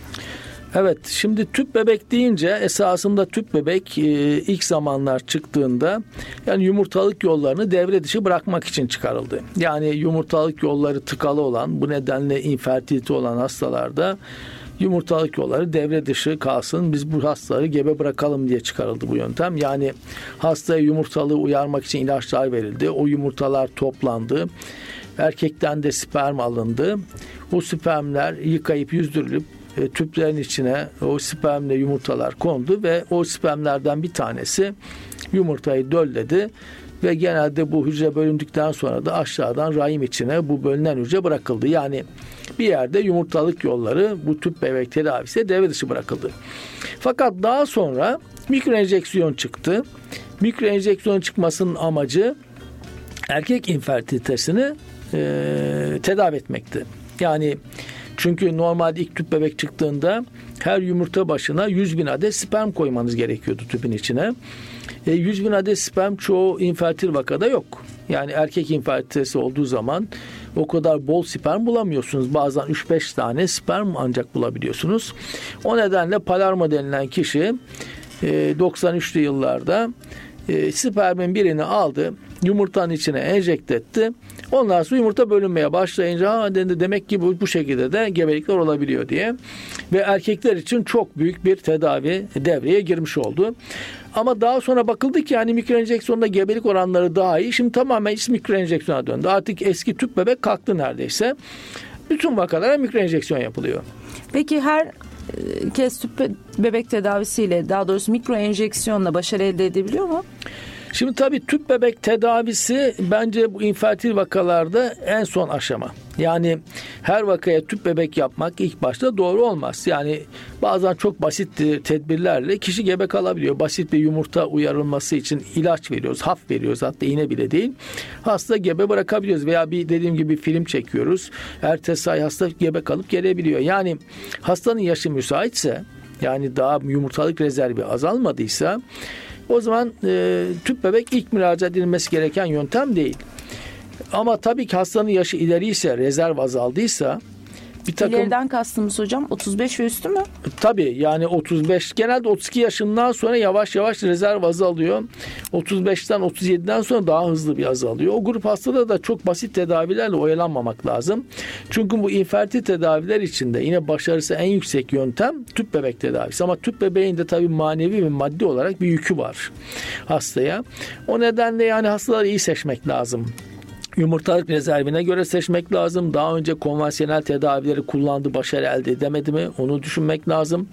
Evet şimdi tüp bebek deyince esasında tüp bebek e, ilk zamanlar çıktığında yani yumurtalık yollarını devre dışı bırakmak için çıkarıldı. Yani yumurtalık yolları tıkalı olan bu nedenle infertilite olan hastalarda yumurtalık yolları devre dışı kalsın. Biz bu hastaları gebe bırakalım diye çıkarıldı bu yöntem. Yani hastaya yumurtalığı uyarmak için ilaçlar verildi. O yumurtalar toplandı. Erkekten de sperm alındı. O spermler yıkayıp yüzdürülüp e, tüplerin içine o spermle yumurtalar kondu ve o spermlerden bir tanesi yumurtayı dölledi ve genelde bu hücre bölündükten sonra da aşağıdan rahim içine bu bölünen hücre bırakıldı. Yani bir yerde yumurtalık yolları bu tüp bebek tedavisi devre dışı bırakıldı. Fakat daha sonra mikroenjeksiyon çıktı. Mikroenjeksiyon çıkmasının amacı erkek infertilitesini e, tedavi etmekti. Yani çünkü normalde ilk tüp bebek çıktığında her yumurta başına 100 bin adet sperm koymanız gerekiyordu tüpün içine. E, 100 bin adet sperm çoğu infertil vakada yok. Yani erkek infertilitesi olduğu zaman o kadar bol sperm bulamıyorsunuz. Bazen 3-5 tane sperm ancak bulabiliyorsunuz. O nedenle Palermo denilen kişi 93'lü e, yıllarda e, spermin birini aldı yumurtanın içine enjekte etti. Ondan sonra yumurta bölünmeye başlayınca ha dedi demek ki bu, bu şekilde de gebelikler olabiliyor diye. Ve erkekler için çok büyük bir tedavi devreye girmiş oldu. Ama daha sonra bakıldı ki yani mikroenjeksiyonda gebelik oranları daha iyi. Şimdi tamamen iş mikroenjeksiyona döndü. Artık eski tüp bebek kalktı neredeyse. Bütün vakalara mikroenjeksiyon yapılıyor. Peki her e, kez tüp bebek tedavisiyle daha doğrusu mikro enjeksiyonla başarı elde edebiliyor mu? Şimdi tabii tüp bebek tedavisi bence bu infertil vakalarda en son aşama. Yani her vakaya tüp bebek yapmak ilk başta doğru olmaz. Yani bazen çok basit tedbirlerle kişi gebe kalabiliyor. Basit bir yumurta uyarılması için ilaç veriyoruz, haf veriyoruz hatta iğne bile değil. Hasta gebe bırakabiliyoruz veya bir dediğim gibi film çekiyoruz. Ertesi ay hasta gebe kalıp gelebiliyor. Yani hastanın yaşı müsaitse yani daha yumurtalık rezervi azalmadıysa o zaman e, tüp bebek ilk müracaat edilmesi gereken yöntem değil. Ama tabii ki hastanın yaşı ileri ise, rezerv azaldıysa bir takım... İleriden kastımız hocam 35 ve üstü mü? Tabii yani 35 genelde 32 yaşından sonra yavaş yavaş rezerv azalıyor. 35'ten 37'den sonra daha hızlı bir azalıyor. O grup hastada da çok basit tedavilerle oyalanmamak lazım. Çünkü bu infertil tedaviler içinde yine başarısı en yüksek yöntem tüp bebek tedavisi. Ama tüp bebeğin de tabii manevi ve maddi olarak bir yükü var hastaya. O nedenle yani hastaları iyi seçmek lazım yumurtalık rezervine göre seçmek lazım. Daha önce konvansiyonel tedavileri kullandı, başarı elde edemedi mi? Onu düşünmek lazım.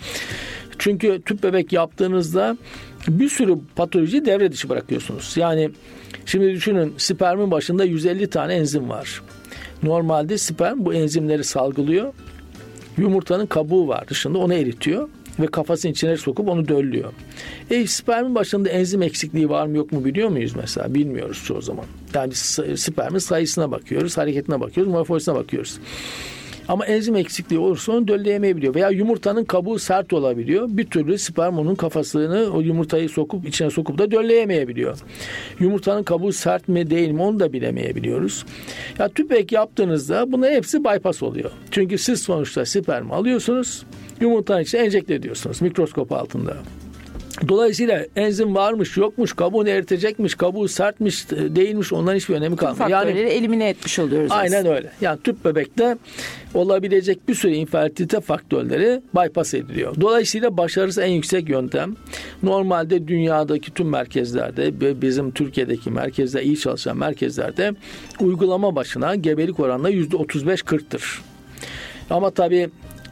Çünkü tüp bebek yaptığınızda bir sürü patoloji devre dışı bırakıyorsunuz. Yani şimdi düşünün spermin başında 150 tane enzim var. Normalde sperm bu enzimleri salgılıyor. Yumurtanın kabuğu var dışında onu eritiyor ve kafasının içine sokup onu döllüyor. E, spermin başında enzim eksikliği var mı yok mu biliyor muyuz mesela? Bilmiyoruz çoğu zaman. Yani spermin sayısına bakıyoruz, hareketine bakıyoruz, morfolojisine bakıyoruz. Ama enzim eksikliği olursa onu dölleyemeyebiliyor. Veya yumurtanın kabuğu sert olabiliyor. Bir türlü sperm onun kafasını o yumurtayı sokup içine sokup da dölleyemeyebiliyor. Yumurtanın kabuğu sert mi değil mi onu da bilemeyebiliyoruz. Ya tüpek yaptığınızda bunların hepsi bypass oluyor. Çünkü siz sonuçta sperm alıyorsunuz. Yumurtanın içine enjekte ediyorsunuz mikroskop altında. Dolayısıyla enzim varmış yokmuş kabuğunu eritecekmiş kabuğu sertmiş değilmiş onların hiçbir önemi kalmıyor. Yani elimine etmiş oluyoruz. Aynen aslında. öyle. Yani tüp bebekte olabilecek bir sürü infertilite faktörleri bypass ediliyor. Dolayısıyla başarısı en yüksek yöntem. Normalde dünyadaki tüm merkezlerde bizim Türkiye'deki merkezde iyi çalışan merkezlerde uygulama başına gebelik oranla %35-40'tır. Ama tabii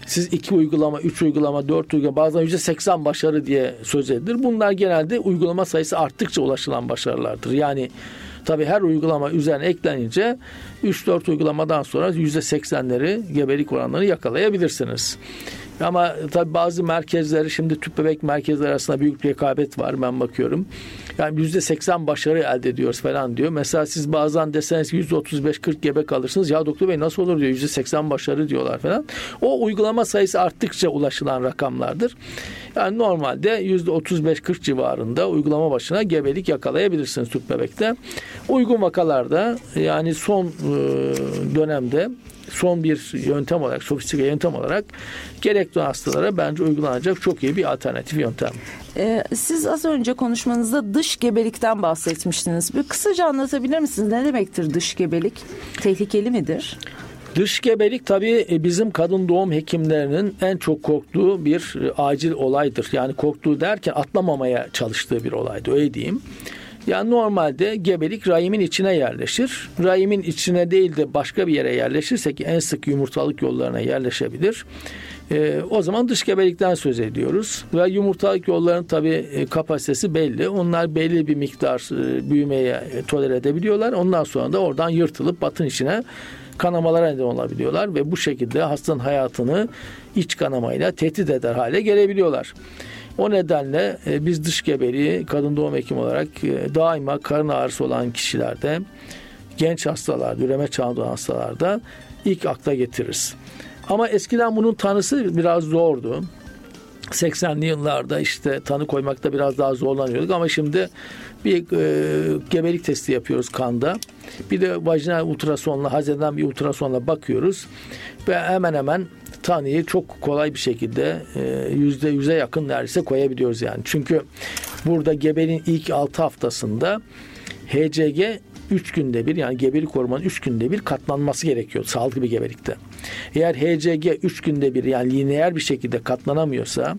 siz iki uygulama, üç uygulama, dört uygulama bazen yüzde seksen başarı diye söz edilir. Bunlar genelde uygulama sayısı arttıkça ulaşılan başarılardır. Yani tabi her uygulama üzerine eklenince 3-4 uygulamadan sonra yüzde seksenleri gebelik oranlarını yakalayabilirsiniz. Ama tabi bazı merkezleri şimdi tüp bebek merkezleri arasında büyük rekabet var ben bakıyorum. Yani yüzde seksen başarı elde ediyoruz falan diyor. Mesela siz bazen deseniz yüzde otuz beş kırk gebe kalırsınız. Ya doktor bey nasıl olur diyor. Yüzde seksen başarı diyorlar falan. O uygulama sayısı arttıkça ulaşılan rakamlardır. Yani normalde yüzde otuz beş kırk civarında uygulama başına gebelik yakalayabilirsiniz tüp bebekte. Uygun vakalarda yani son dönemde son bir yöntem olarak, sofistike yöntem olarak gerekli hastalara bence uygulanacak çok iyi bir alternatif yöntem. Ee, siz az önce konuşmanızda dış gebelikten bahsetmiştiniz. Bir kısaca anlatabilir misiniz? Ne demektir dış gebelik? Tehlikeli midir? Dış gebelik tabii e, bizim kadın doğum hekimlerinin en çok korktuğu bir e, acil olaydır. Yani korktuğu derken atlamamaya çalıştığı bir olaydı öyle diyeyim. Yani normalde gebelik rahimin içine yerleşir. Rahimin içine değil de başka bir yere yerleşirse ki en sık yumurtalık yollarına yerleşebilir. E, o zaman dış gebelikten söz ediyoruz. Ve yumurtalık yollarının tabi e, kapasitesi belli. Onlar belli bir miktar e, büyümeye e, tolere edebiliyorlar. Ondan sonra da oradan yırtılıp batın içine kanamalara neden olabiliyorlar ve bu şekilde hastanın hayatını iç kanamayla tehdit eder hale gelebiliyorlar. O nedenle e, biz dış gebeliği kadın doğum hekimi olarak e, daima karın ağrısı olan kişilerde genç hastalarda, üreme çağında hastalarda ilk akla getiririz. Ama eskiden bunun tanısı biraz zordu. 80'li yıllarda işte tanı koymakta biraz daha zorlanıyorduk ama şimdi bir e, gebelik testi yapıyoruz kanda. Bir de vajinal ultrasonla, hazeden bir ultrasonla bakıyoruz ve hemen hemen tanıyı çok kolay bir şekilde e, yüzde yüze yakın neredeyse koyabiliyoruz yani. Çünkü burada gebenin ilk 6 haftasında HCG 3 günde bir yani gebelik hormonun 3 günde bir katlanması gerekiyor sağlıklı bir gebelikte. Eğer HCG 3 günde bir yani lineer bir şekilde katlanamıyorsa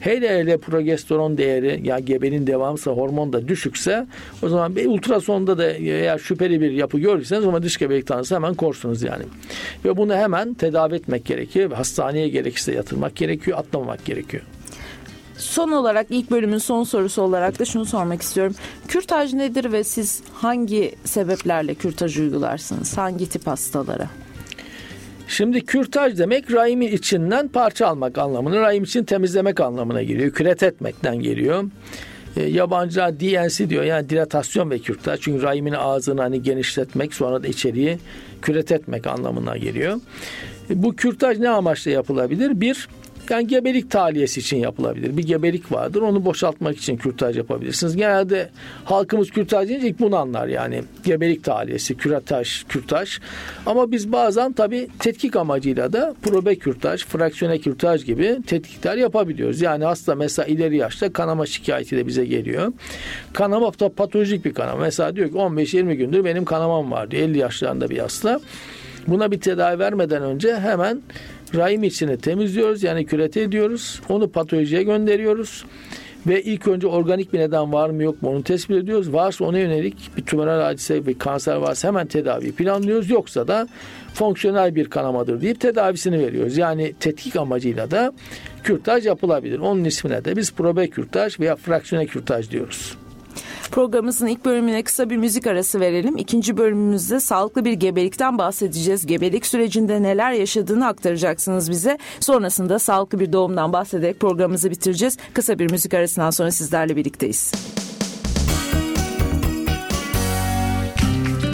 hele hele progesteron değeri yani gebenin devamsa hormon da düşükse o zaman bir ultrasonda da eğer şüpheli bir yapı görürseniz o zaman dış gebelik tanısı hemen korsunuz yani. Ve bunu hemen tedavi etmek gerekiyor. Hastaneye gerekirse yatırmak gerekiyor, atlamamak gerekiyor. Son olarak ilk bölümün son sorusu olarak da şunu sormak istiyorum. Kürtaj nedir ve siz hangi sebeplerle kürtaj uygularsınız? Hangi tip hastalara? Şimdi kürtaj demek rahimin içinden parça almak anlamına, rahim için temizlemek anlamına geliyor. Küret etmekten geliyor. E, yabancılar DNC diyor yani dilatasyon ve kürtaj. Çünkü rahimin ağzını hani genişletmek sonra da içeriği küret etmek anlamına geliyor. E, bu kürtaj ne amaçla yapılabilir? Bir, yani gebelik taliyesi için yapılabilir. Bir gebelik vardır. Onu boşaltmak için kürtaj yapabilirsiniz. Genelde halkımız kürtaj deyince ilk bunu anlar yani. Gebelik taliyesi, kürtaj, kürtaj. Ama biz bazen tabii tetkik amacıyla da probe kürtaj, fraksiyone kürtaj gibi tetkikler yapabiliyoruz. Yani hasta mesela ileri yaşta kanama şikayeti de bize geliyor. Kanama da patolojik bir kanama. Mesela diyor ki 15-20 gündür benim kanamam var diyor. 50 yaşlarında bir hasta. Buna bir tedavi vermeden önce hemen rahim içini temizliyoruz yani kürete ediyoruz. Onu patolojiye gönderiyoruz. Ve ilk önce organik bir neden var mı yok mu onu tespit ediyoruz. Varsa ona yönelik bir tümöral hadise ve kanser varsa hemen tedavi planlıyoruz. Yoksa da fonksiyonel bir kanamadır deyip tedavisini veriyoruz. Yani tetkik amacıyla da kürtaj yapılabilir. Onun ismine de biz probe kürtaj veya fraksiyone kürtaj diyoruz. Programımızın ilk bölümüne kısa bir müzik arası verelim. İkinci bölümümüzde sağlıklı bir gebelikten bahsedeceğiz. Gebelik sürecinde neler yaşadığını aktaracaksınız bize. Sonrasında sağlıklı bir doğumdan bahsederek programımızı bitireceğiz. Kısa bir müzik arasından sonra sizlerle birlikteyiz.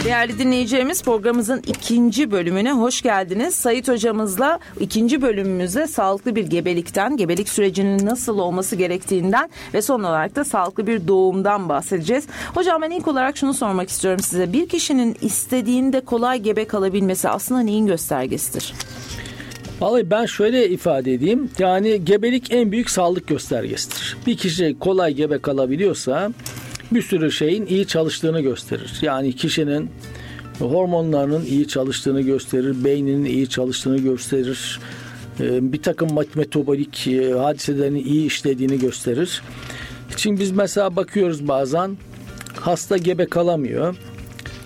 Değerli dinleyicilerimiz programımızın ikinci bölümüne hoş geldiniz. Sayit hocamızla ikinci bölümümüzde sağlıklı bir gebelikten, gebelik sürecinin nasıl olması gerektiğinden ve son olarak da sağlıklı bir doğumdan bahsedeceğiz. Hocam ben ilk olarak şunu sormak istiyorum size. Bir kişinin istediğinde kolay gebe kalabilmesi aslında neyin göstergesidir? Vallahi ben şöyle ifade edeyim. Yani gebelik en büyük sağlık göstergesidir. Bir kişi kolay gebe kalabiliyorsa bir sürü şeyin iyi çalıştığını gösterir. Yani kişinin hormonlarının iyi çalıştığını gösterir, beyninin iyi çalıştığını gösterir, e, bir takım metabolik e, hadiselerin iyi işlediğini gösterir. Şimdi biz mesela bakıyoruz bazen hasta gebe kalamıyor.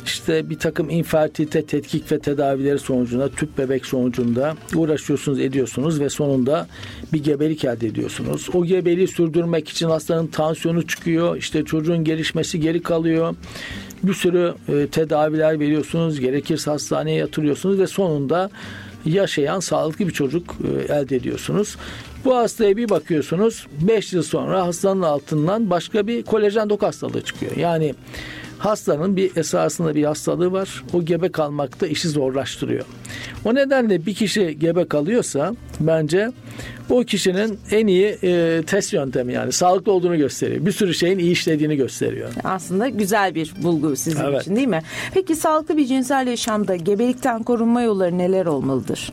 İşte bir takım infertilite tetkik ve tedavileri sonucunda tüp bebek sonucunda uğraşıyorsunuz ediyorsunuz ve sonunda bir gebelik elde ediyorsunuz. O gebeliği sürdürmek için hastanın tansiyonu çıkıyor. İşte çocuğun gelişmesi geri kalıyor. Bir sürü e, tedaviler veriyorsunuz. Gerekirse hastaneye yatırıyorsunuz ve sonunda yaşayan sağlıklı bir çocuk e, elde ediyorsunuz. Bu hastaya bir bakıyorsunuz 5 yıl sonra hastanın altından başka bir kolajen dok hastalığı çıkıyor. Yani hastanın bir esasında bir hastalığı var. O gebe kalmakta işi zorlaştırıyor. O nedenle bir kişi gebe kalıyorsa bence o kişinin en iyi e, test yöntemi yani sağlıklı olduğunu gösteriyor. Bir sürü şeyin iyi işlediğini gösteriyor. Aslında güzel bir bulgu sizin evet. için değil mi? Peki sağlıklı bir cinsel yaşamda gebelikten korunma yolları neler olmalıdır?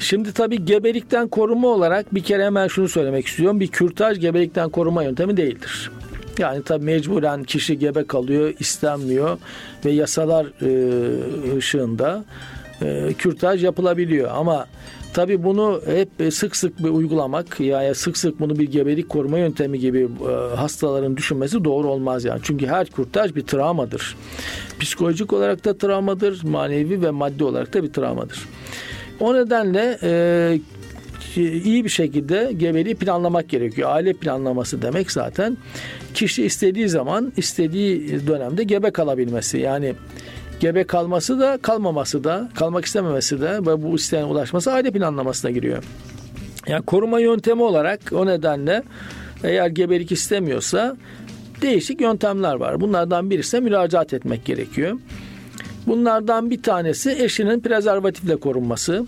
Şimdi tabii gebelikten koruma olarak bir kere hemen şunu söylemek istiyorum. Bir kürtaj gebelikten koruma yöntemi değildir. Yani tabi mecburen kişi gebe kalıyor, istenmiyor ve yasalar e, ışığında e, kürtaj yapılabiliyor. Ama tabi bunu hep sık sık bir uygulamak yani sık sık bunu bir gebelik koruma yöntemi gibi e, hastaların düşünmesi doğru olmaz yani. Çünkü her kürtaj bir travmadır. Psikolojik olarak da travmadır, manevi ve maddi olarak da bir travmadır. O nedenle e, iyi bir şekilde gebeliği planlamak gerekiyor. Aile planlaması demek zaten kişi istediği zaman istediği dönemde gebe kalabilmesi. Yani gebe kalması da kalmaması da kalmak istememesi de ve bu isteğe ulaşması aile planlamasına giriyor. Yani koruma yöntemi olarak o nedenle eğer gebelik istemiyorsa değişik yöntemler var. Bunlardan birisi müracaat etmek gerekiyor. Bunlardan bir tanesi eşinin prezervatifle korunması.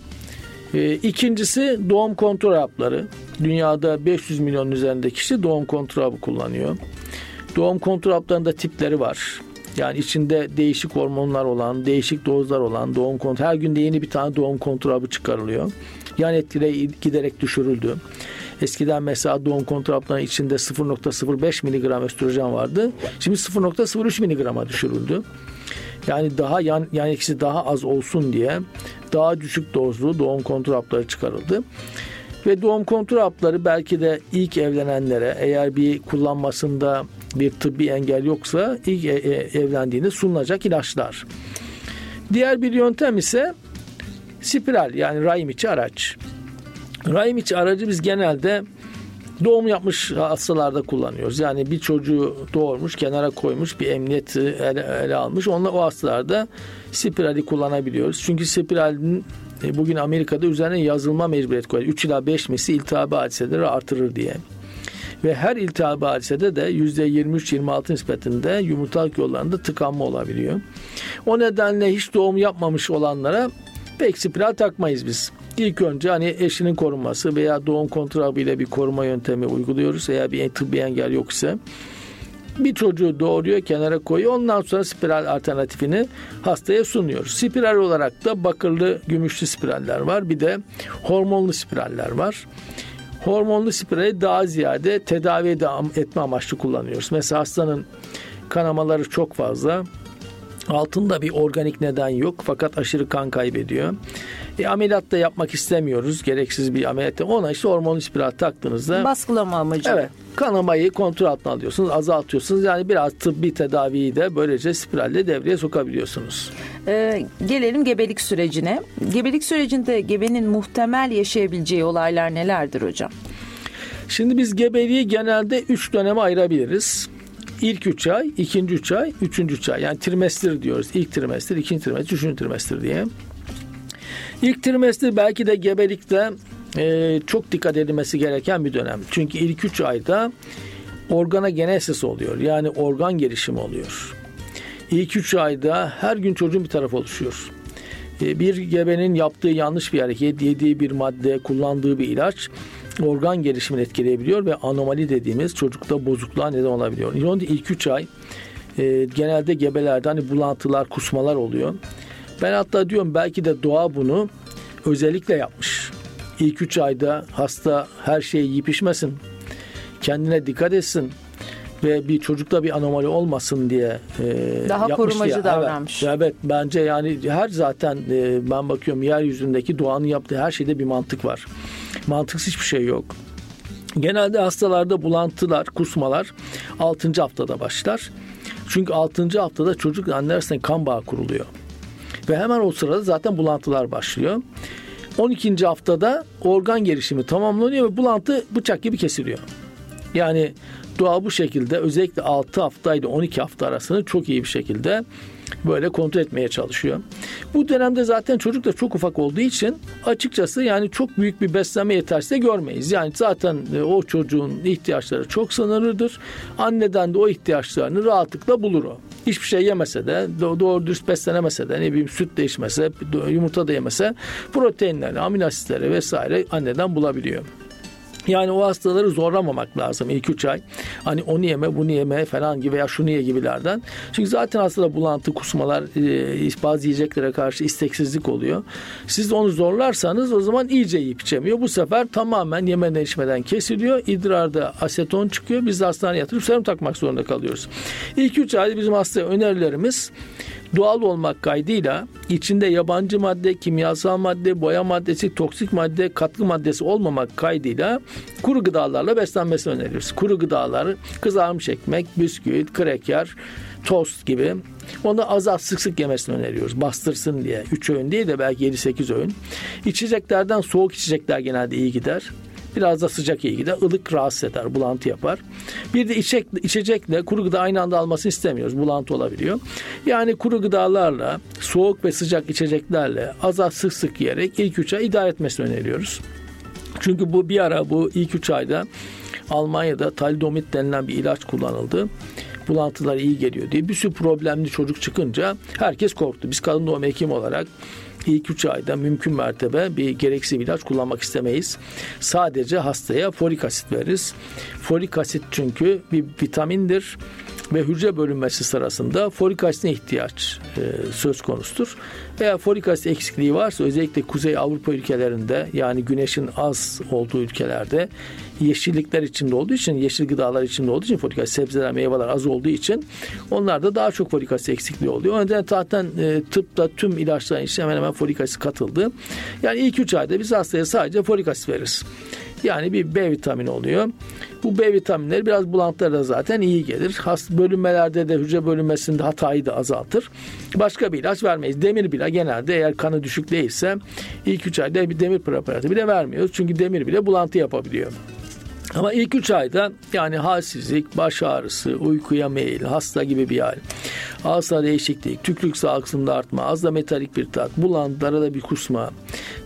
E, ikincisi doğum kontrol hapları. Dünyada 500 milyon üzerinde kişi doğum kontrol hapı kullanıyor. Doğum kontrol haplarında tipleri var. Yani içinde değişik hormonlar olan, değişik dozlar olan doğum kontrol. Her gün de yeni bir tane doğum kontrol hapı çıkarılıyor. yan etkileri giderek düşürüldü. Eskiden mesela doğum kontrol içinde 0.05 miligram östrojen vardı. Şimdi 0.03 miligrama düşürüldü. Yani daha yan, yan etkisi daha az olsun diye daha düşük dozlu doğum kontrol hapları çıkarıldı. Ve doğum kontrol hapları belki de ilk evlenenlere eğer bir kullanmasında bir tıbbi engel yoksa ilk e, e, evlendiğinde sunulacak ilaçlar. Diğer bir yöntem ise spiral yani rahim içi araç. Rahim içi aracı biz genelde doğum yapmış hastalarda kullanıyoruz. Yani bir çocuğu doğurmuş, kenara koymuş, bir emniyet ele, ele almış. Onunla o hastalarda spirali kullanabiliyoruz. Çünkü spiralin e, bugün Amerika'da üzerine yazılma mecburiyet koyuyor. 3 ila 5 misli iltihabi hadiseleri artırır diye. Ve her iltihabi hadisede de %23-26 nispetinde yumurtalık yollarında tıkanma olabiliyor. O nedenle hiç doğum yapmamış olanlara pek spiral takmayız biz. İlk önce hani eşinin korunması veya doğum kontrol ile bir koruma yöntemi uyguluyoruz. Eğer bir tıbbi engel yok ise bir çocuğu doğuruyor kenara koyuyor ondan sonra spiral alternatifini hastaya sunuyoruz. Spiral olarak da bakırlı gümüşlü spiraller var bir de hormonlu spiraller var. Hormonlu spirali daha ziyade tedavi etme amaçlı kullanıyoruz. Mesela hastanın kanamaları çok fazla Altında bir organik neden yok fakat aşırı kan kaybediyor. E, ameliyat da yapmak istemiyoruz. Gereksiz bir ameliyat. Ona işte hormon spiral taktığınızda baskılama amacı. Evet. Kanamayı kontrol altına alıyorsunuz, azaltıyorsunuz. Yani biraz tıbbi tedaviyi de böylece spiralle devreye sokabiliyorsunuz. Ee, gelelim gebelik sürecine. Gebelik sürecinde gebenin muhtemel yaşayabileceği olaylar nelerdir hocam? Şimdi biz gebeliği genelde 3 döneme ayırabiliriz. İlk 3 ay, ikinci 3 ay, üçüncü 3 ay. Yani trimester diyoruz. İlk trimester, ikinci trimester, üçüncü trimester diye. İlk trimester belki de gebelikte e, çok dikkat edilmesi gereken bir dönem. Çünkü ilk 3 ayda organa genesis oluyor. Yani organ gelişimi oluyor. İlk 3 ayda her gün çocuğun bir tarafı oluşuyor. E, bir gebenin yaptığı yanlış bir hareket, yediği bir madde, kullandığı bir ilaç organ gelişimini etkileyebiliyor ve anomali dediğimiz çocukta bozukluğa neden olabiliyor. İronide ilk 3 ay e, genelde gebelerde hani bulantılar, kusmalar oluyor. Ben hatta diyorum belki de doğa bunu özellikle yapmış. İlk 3 ayda hasta her şeyi yiyip içmesin. Kendine dikkat etsin ve bir çocukta bir anomali olmasın diye e, daha korumacı diye. davranmış. Evet, evet bence yani her zaten e, ben bakıyorum yeryüzündeki doğanın yaptığı her şeyde bir mantık var. Mantıksız hiçbir şey yok. Genelde hastalarda bulantılar, kusmalar 6. haftada başlar. Çünkü 6. haftada çocuk anne arasında kan bağı kuruluyor. Ve hemen o sırada zaten bulantılar başlıyor. 12. haftada organ gelişimi tamamlanıyor ve bulantı bıçak gibi kesiliyor. Yani doğa bu şekilde özellikle 6 hafta ile 12 hafta arasını çok iyi bir şekilde böyle kontrol etmeye çalışıyor. Bu dönemde zaten çocuk da çok ufak olduğu için açıkçası yani çok büyük bir beslenme yetersiz görmeyiz. Yani zaten e, o çocuğun ihtiyaçları çok sınırlıdır. Anneden de o ihtiyaçlarını rahatlıkla bulur o. Hiçbir şey yemese de doğru dürüst beslenemese de ne bileyim süt de içmese yumurta da yemese proteinleri, amino asitleri vesaire anneden bulabiliyor. Yani o hastaları zorlamamak lazım ilk 3 ay. Hani onu yeme bunu yeme falan gibi veya şunu ye gibilerden. Çünkü zaten hastada bulantı, kusmalar, e, bazı yiyeceklere karşı isteksizlik oluyor. Siz onu zorlarsanız o zaman iyice yiyip içemiyor. Bu sefer tamamen yemeden içmeden kesiliyor. İdrarda aseton çıkıyor. Biz de hastaneye yatırıp serum takmak zorunda kalıyoruz. İlk 3 ayda bizim hastaya önerilerimiz doğal olmak kaydıyla içinde yabancı madde, kimyasal madde, boya maddesi, toksik madde, katkı maddesi olmamak kaydıyla kuru gıdalarla beslenmesini öneriyoruz. Kuru gıdalar kızarmış ekmek, bisküvit, kreker, tost gibi onu az az sık sık yemesini öneriyoruz. Bastırsın diye. 3 öğün değil de belki 7-8 öğün. İçeceklerden soğuk içecekler genelde iyi gider. Biraz da sıcak iyi gider. Ilık rahatsız eder, bulantı yapar. Bir de içecek, içecekle kuru gıda aynı anda almasını istemiyoruz. Bulantı olabiliyor. Yani kuru gıdalarla, soğuk ve sıcak içeceklerle az az sık sık yiyerek ilk 3 ay idare etmesini öneriyoruz. Çünkü bu bir ara bu ilk 3 ayda Almanya'da talidomid denilen bir ilaç kullanıldı bulantılar iyi geliyor diye bir sürü problemli çocuk çıkınca herkes korktu. Biz kadın doğum hekimi olarak ilk 3 ayda mümkün mertebe bir gereksiz ilaç kullanmak istemeyiz. Sadece hastaya folik asit veririz. Folik asit çünkü bir vitamindir ve hücre bölünmesi sırasında folik asitine ihtiyaç e, söz konusudur. Eğer folik asit eksikliği varsa özellikle Kuzey Avrupa ülkelerinde yani güneşin az olduğu ülkelerde yeşillikler içinde olduğu için, yeşil gıdalar içinde olduğu için folik asit, sebzeler, meyveler az olduğu için onlarda daha çok folik asit eksikliği oluyor. O nedenle zaten e, tıpta tüm ilaçların içine hemen hemen folik asit katıldı. Yani ilk 3 ayda biz hastaya sadece folik asit veririz. Yani bir B vitamini oluyor. Bu B vitaminleri biraz bulantılara zaten iyi gelir. Hast bölünmelerde de hücre bölünmesinde hatayı da azaltır. Başka bir ilaç vermeyiz. Demir bile genelde eğer kanı düşük değilse ilk 3 ayda bir demir preparatı bile vermiyoruz. Çünkü demir bile bulantı yapabiliyor. Ama ilk 3 ayda yani halsizlik, baş ağrısı, uykuya meyil, hasta gibi bir hal, ağızda değişiklik, tükrük salgısında artma, az da metalik bir tat, bulantı, arada bir kusma,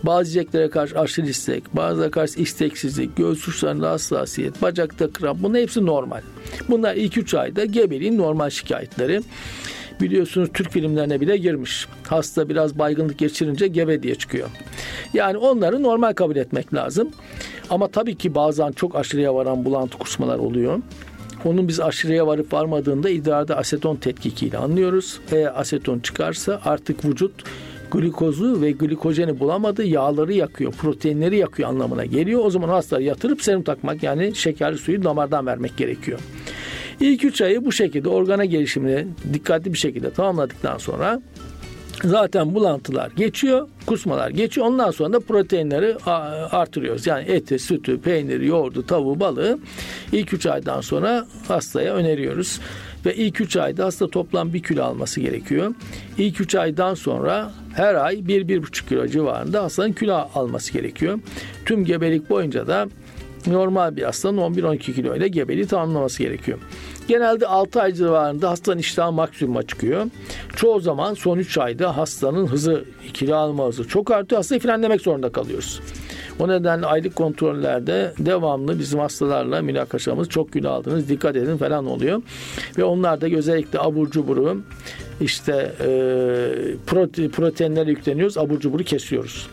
bazı yiyeceklere karşı aşırı istek, bazılara karşı isteksizlik, göğüs uçlarında hassasiyet, bacakta kramp bunlar hepsi normal. Bunlar ilk 3 ayda gebeliğin normal şikayetleri biliyorsunuz Türk filmlerine bile girmiş. Hasta biraz baygınlık geçirince gebe diye çıkıyor. Yani onları normal kabul etmek lazım. Ama tabii ki bazen çok aşırıya varan bulantı kusmalar oluyor. Onun biz aşırıya varıp varmadığında idrarda aseton tetkikiyle anlıyoruz. Eğer aseton çıkarsa artık vücut glikozu ve glikojeni bulamadı. Yağları yakıyor, proteinleri yakıyor anlamına geliyor. O zaman hastaları yatırıp serum takmak yani şekerli suyu damardan vermek gerekiyor. İlk 3 ayı bu şekilde organa gelişimini dikkatli bir şekilde tamamladıktan sonra zaten bulantılar geçiyor, kusmalar geçiyor. Ondan sonra da proteinleri artırıyoruz. Yani eti, sütü, peyniri, yoğurdu, tavuğu, balığı ilk 3 aydan sonra hastaya öneriyoruz. Ve ilk 3 ayda hasta toplam 1 kilo alması gerekiyor. İlk 3 aydan sonra her ay 1-1,5 kilo civarında hastanın kilo alması gerekiyor. Tüm gebelik boyunca da normal bir hastanın 11-12 kilo ile gebeliği tamamlaması gerekiyor. Genelde 6 ay civarında hastanın iştahı maksimuma çıkıyor. Çoğu zaman son 3 ayda hastanın hızı, kilo alma hızı çok artıyor. Hastayı frenlemek zorunda kalıyoruz. O nedenle aylık kontrollerde devamlı bizim hastalarla münakaşamız çok kilo aldınız dikkat edin falan oluyor. Ve onlar da özellikle abur cuburu işte e, prote, proteinler yükleniyoruz abur cuburu kesiyoruz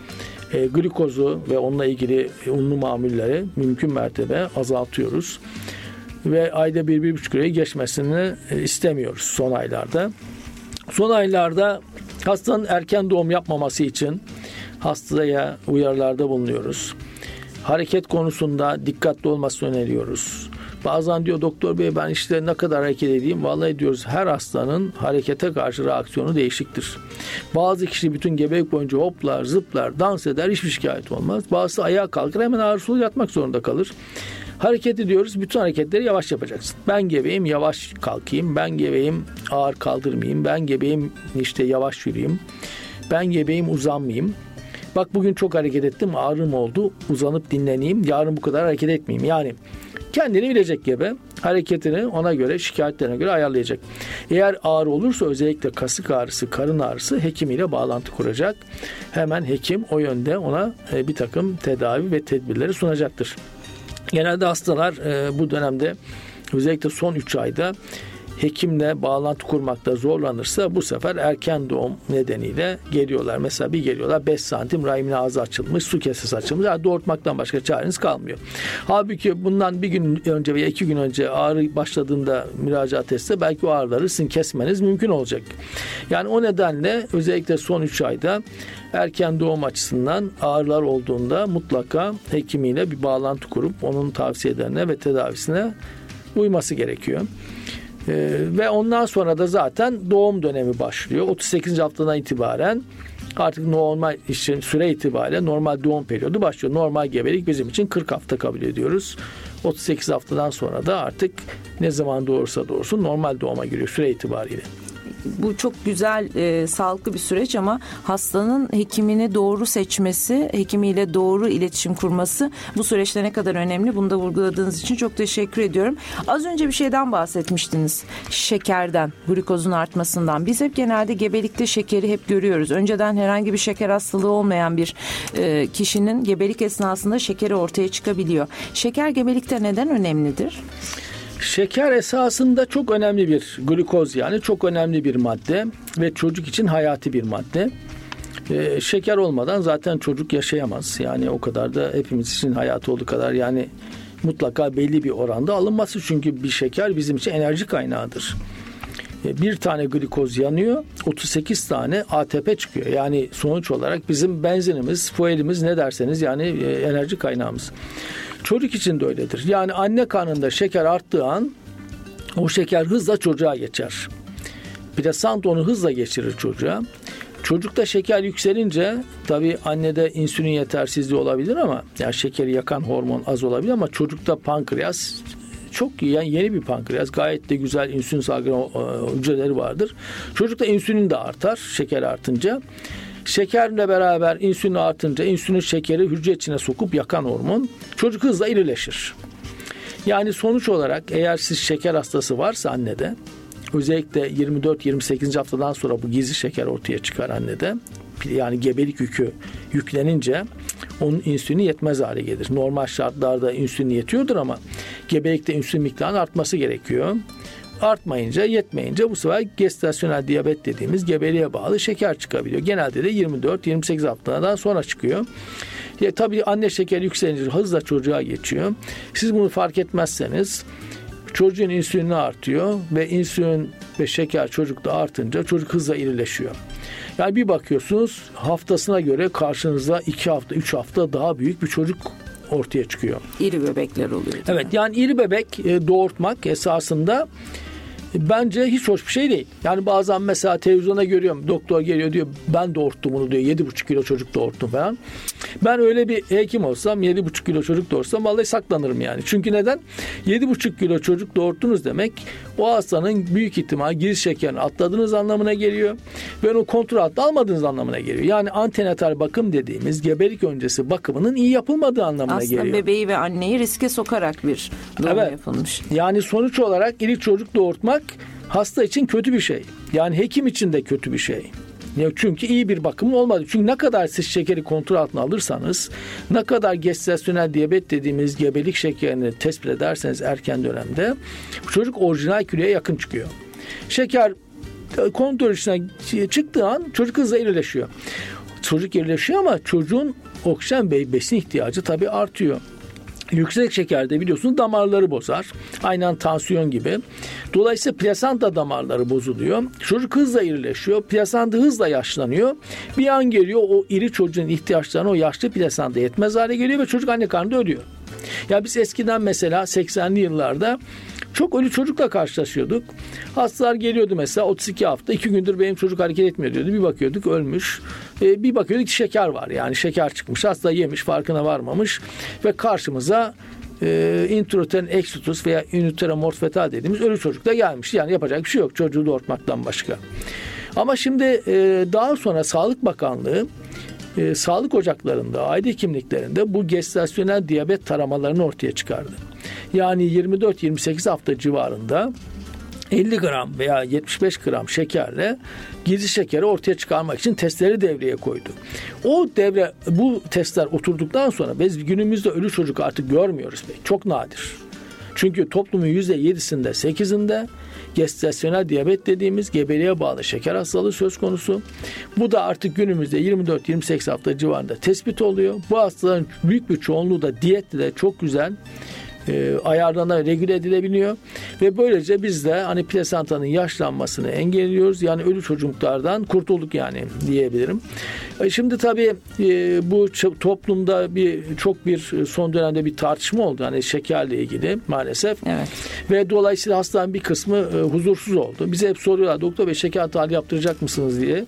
e, glikozu ve onunla ilgili unlu mamulleri mümkün mertebe azaltıyoruz. Ve ayda 1-1,5 kiloyu geçmesini e, istemiyoruz son aylarda. Son aylarda hastanın erken doğum yapmaması için hastaya uyarılarda bulunuyoruz. Hareket konusunda dikkatli olmasını öneriyoruz. Bazen diyor doktor bey ben işte ne kadar hareket edeyim. Vallahi diyoruz her hastanın harekete karşı reaksiyonu değişiktir. Bazı kişi bütün gebelik boyunca hoplar, zıplar, dans eder hiçbir şikayet olmaz. Bazısı ayağa kalkar hemen sulu yatmak zorunda kalır. Hareket ediyoruz. Bütün hareketleri yavaş yapacaksın. Ben gebeyim yavaş kalkayım. Ben gebeyim ağır kaldırmayayım. Ben gebeyim işte yavaş yürüyeyim. Ben gebeyim uzanmayayım. Bak bugün çok hareket ettim ağrım oldu uzanıp dinleneyim yarın bu kadar hareket etmeyeyim. Yani kendini bilecek gibi hareketini ona göre şikayetlerine göre ayarlayacak. Eğer ağrı olursa özellikle kasık ağrısı, karın ağrısı hekimiyle bağlantı kuracak. Hemen hekim o yönde ona e, bir takım tedavi ve tedbirleri sunacaktır. Genelde hastalar e, bu dönemde özellikle son 3 ayda hekimle bağlantı kurmakta zorlanırsa bu sefer erken doğum nedeniyle geliyorlar. Mesela bir geliyorlar 5 santim rahimin ağzı açılmış, su kesesi açılmış. Yani doğurtmaktan başka çareniz kalmıyor. Halbuki bundan bir gün önce veya iki gün önce ağrı başladığında müracaat etse belki o ağrıları sizin kesmeniz mümkün olacak. Yani o nedenle özellikle son 3 ayda erken doğum açısından ağrılar olduğunda mutlaka hekimiyle bir bağlantı kurup onun tavsiyelerine ve tedavisine uyması gerekiyor. Ee, ve ondan sonra da zaten doğum dönemi başlıyor. 38. haftadan itibaren artık normal için süre itibariyle normal doğum periyodu başlıyor. Normal gebelik bizim için 40 hafta kabul ediyoruz. 38 haftadan sonra da artık ne zaman doğursa doğursun normal doğuma giriyor süre itibariyle bu çok güzel e, sağlıklı bir süreç ama hastanın hekimini doğru seçmesi, hekimiyle doğru iletişim kurması bu süreçte ne kadar önemli bunu da vurguladığınız için çok teşekkür ediyorum. Az önce bir şeyden bahsetmiştiniz. Şekerden, glukozun artmasından. Biz hep genelde gebelikte şekeri hep görüyoruz. Önceden herhangi bir şeker hastalığı olmayan bir e, kişinin gebelik esnasında şekeri ortaya çıkabiliyor. Şeker gebelikte neden önemlidir? Şeker esasında çok önemli bir glukoz yani çok önemli bir madde ve çocuk için hayati bir madde. Ee, şeker olmadan zaten çocuk yaşayamaz. Yani o kadar da hepimiz için hayatı olduğu kadar yani mutlaka belli bir oranda alınması çünkü bir şeker bizim için enerji kaynağıdır. E, bir tane glikoz yanıyor 38 tane ATP çıkıyor. Yani sonuç olarak bizim benzinimiz, fuelimiz ne derseniz yani e, enerji kaynağımız. Çocuk için de öyledir. Yani anne karnında şeker arttığı an o şeker hızla çocuğa geçer. Plasant onu hızla geçirir çocuğa. Çocukta şeker yükselince tabii annede insülin yetersizliği olabilir ama yani şekeri yakan hormon az olabilir ama çocukta pankreas çok. Yani yeni bir pankreas. Gayet de güzel insülin salgılama e, hücreleri vardır. Çocukta insülin de artar şeker artınca. Şekerle beraber insülin artınca insülin şekeri hücre içine sokup yakan hormon. Çocuk hızla irileşir. Yani sonuç olarak eğer siz şeker hastası varsa annede özellikle 24-28. haftadan sonra bu gizli şeker ortaya çıkar annede. Yani gebelik yükü yüklenince onun insülini yetmez hale gelir. Normal şartlarda insülin yetiyordur ama gebelikte insülin miktarının artması gerekiyor. Artmayınca, yetmeyince bu sefer gestasyonel diyabet dediğimiz gebeliğe bağlı şeker çıkabiliyor. Genelde de 24-28 haftadan sonra çıkıyor. Ya, tabii anne şekeri yükselince hızla çocuğa geçiyor. Siz bunu fark etmezseniz çocuğun insülini artıyor ve insülin ve şeker çocukta artınca çocuk hızla irileşiyor. Yani bir bakıyorsunuz haftasına göre karşınıza iki hafta, üç hafta daha büyük bir çocuk ortaya çıkıyor. İri bebekler oluyor. Evet yani iri bebek e, doğurtmak esasında bence hiç hoş bir şey değil. Yani bazen mesela televizyona görüyorum doktor geliyor diyor ben doğurttum bunu diyor 7,5 kilo çocuk doğurttum falan. Ben öyle bir hekim olsam 7,5 kilo çocuk doğursam vallahi saklanırım yani. Çünkü neden? 7,5 kilo çocuk doğurttunuz demek o hastanın büyük ihtimal giriş şekerini atladığınız anlamına geliyor. Ve onu kontrol altına almadığınız anlamına geliyor. Yani antenatal bakım dediğimiz gebelik öncesi bakımının iyi yapılmadığı anlamına Aslında geliyor. Aslında bebeği ve anneyi riske sokarak bir doğum evet. yapılmış. Yani sonuç olarak iri çocuk doğurtmak hasta için kötü bir şey. Yani hekim için de kötü bir şey. Ya çünkü iyi bir bakım olmadı. Çünkü ne kadar siz şekeri kontrol altına alırsanız, ne kadar gestasyonel diyabet dediğimiz gebelik şekerini tespit ederseniz erken dönemde çocuk orijinal kiloya yakın çıkıyor. Şeker e, kontrol içine çıktığı an çocuk hızla iyileşiyor. Çocuk iyileşiyor ama çocuğun oksijen besin ihtiyacı tabii artıyor. Yüksek şekerde biliyorsunuz damarları bozar. Aynen tansiyon gibi. Dolayısıyla plasanta damarları bozuluyor. Çocuk hızla irileşiyor. Plasanta hızla yaşlanıyor. Bir an geliyor o iri çocuğun ihtiyaçlarına o yaşlı plasanta yetmez hale geliyor ve çocuk anne karnında ölüyor. Ya biz eskiden mesela 80'li yıllarda çok ölü çocukla karşılaşıyorduk. Hastalar geliyordu mesela 32 hafta 2 gündür benim çocuk hareket etmiyor diyordu. Bir bakıyorduk ölmüş. Ee, bir bakıyorduk şeker var yani şeker çıkmış. Hasta yemiş farkına varmamış ve karşımıza e, intrauterine exitus veya üniteromorf fetal dediğimiz ölü çocuk da gelmiş. Yani yapacak bir şey yok çocuğu doğurtmaktan başka. Ama şimdi e, daha sonra Sağlık Bakanlığı e, sağlık ocaklarında, aile kimliklerinde bu gestasyonel diyabet taramalarını ortaya çıkardı. Yani 24-28 hafta civarında 50 gram veya 75 gram şekerle gizli şekeri ortaya çıkarmak için testleri devreye koydu. O devre bu testler oturduktan sonra biz günümüzde ölü çocuk artık görmüyoruz. Çok nadir. Çünkü toplumun %7'sinde 8'inde gestasyonel diyabet dediğimiz gebeliğe bağlı şeker hastalığı söz konusu. Bu da artık günümüzde 24-28 hafta civarında tespit oluyor. Bu hastaların büyük bir çoğunluğu da diyetle de çok güzel e, ayarlana regüle edilebiliyor ve böylece biz de hani plasentanın yaşlanmasını engelliyoruz. Yani ölü çocuklardan kurtulduk yani diyebilirim. E, şimdi tabii e, bu toplumda bir çok bir son dönemde bir tartışma oldu hani şekerle ilgili maalesef. Evet. Ve dolayısıyla hastanın bir kısmı e, huzursuz oldu. Bize hep soruyorlar doktor bey şeker tahlili yaptıracak mısınız diye.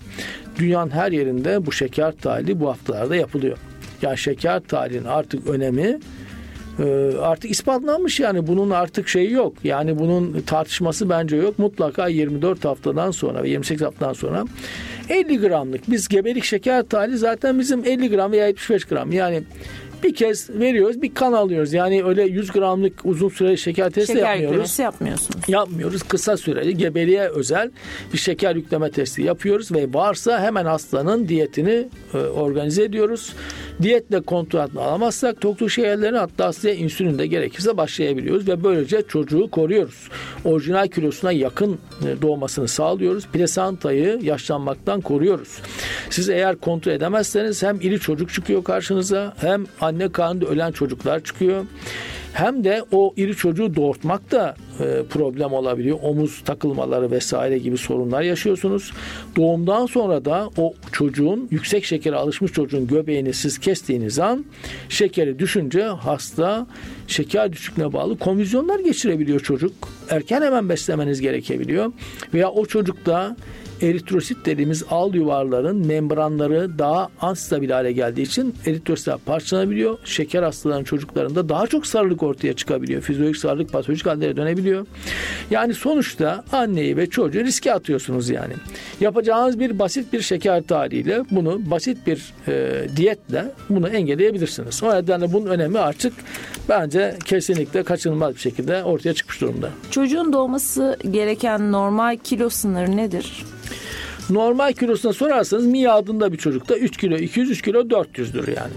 Dünyanın her yerinde bu şeker tahlili bu haftalarda yapılıyor. Yani şeker tahlilinin artık önemi artık ispatlanmış yani bunun artık şeyi yok. Yani bunun tartışması bence yok. Mutlaka 24 haftadan sonra ve 28 haftadan sonra 50 gramlık biz gebelik şeker tali zaten bizim 50 gram veya 75 gram yani bir kez veriyoruz bir kan alıyoruz. Yani öyle 100 gramlık uzun süreli şeker testi şeker yapmıyoruz. Şeker yapmıyorsunuz. Yapmıyoruz. Kısa süreli gebeliğe özel bir şeker yükleme testi yapıyoruz ve varsa hemen hastanın diyetini e, organize ediyoruz. Diyetle kontrol altına alamazsak toklu şekerlerini hatta size insülin de gerekirse başlayabiliyoruz ve böylece çocuğu koruyoruz. Orijinal kilosuna yakın e, doğmasını sağlıyoruz. Plasantayı yaşlanmaktan koruyoruz. Siz eğer kontrol edemezseniz hem iri çocuk çıkıyor karşınıza hem anne karnında ölen çocuklar çıkıyor. hem de o iri çocuğu doğurtmak da e, problem olabiliyor. Omuz takılmaları vesaire gibi sorunlar yaşıyorsunuz. Doğumdan sonra da o çocuğun yüksek şekere alışmış çocuğun göbeğini siz kestiğiniz an şekeri düşünce hasta şeker düşüklüğüne bağlı konvizyonlar geçirebiliyor çocuk. Erken hemen beslemeniz gerekebiliyor. Veya o çocukta eritrosit dediğimiz al yuvarların membranları daha anstabil hale geldiği için eritrositler parçalanabiliyor. Şeker hastalarının çocuklarında daha çok sarılık ortaya çıkabiliyor. Fizyolojik sarılık patolojik hallere dönebiliyor. Yani sonuçta anneyi ve çocuğu riske atıyorsunuz yani. Yapacağınız bir basit bir şeker tarihiyle bunu basit bir e, diyetle bunu engelleyebilirsiniz. O nedenle bunun önemi artık bence kesinlikle kaçınılmaz bir şekilde ortaya çıkmış durumda. Çocuğun doğması gereken normal kilo sınırı nedir? Normal kilosuna sorarsanız miadında bir çocukta 3 kilo 200 3 kilo 400'dür yani.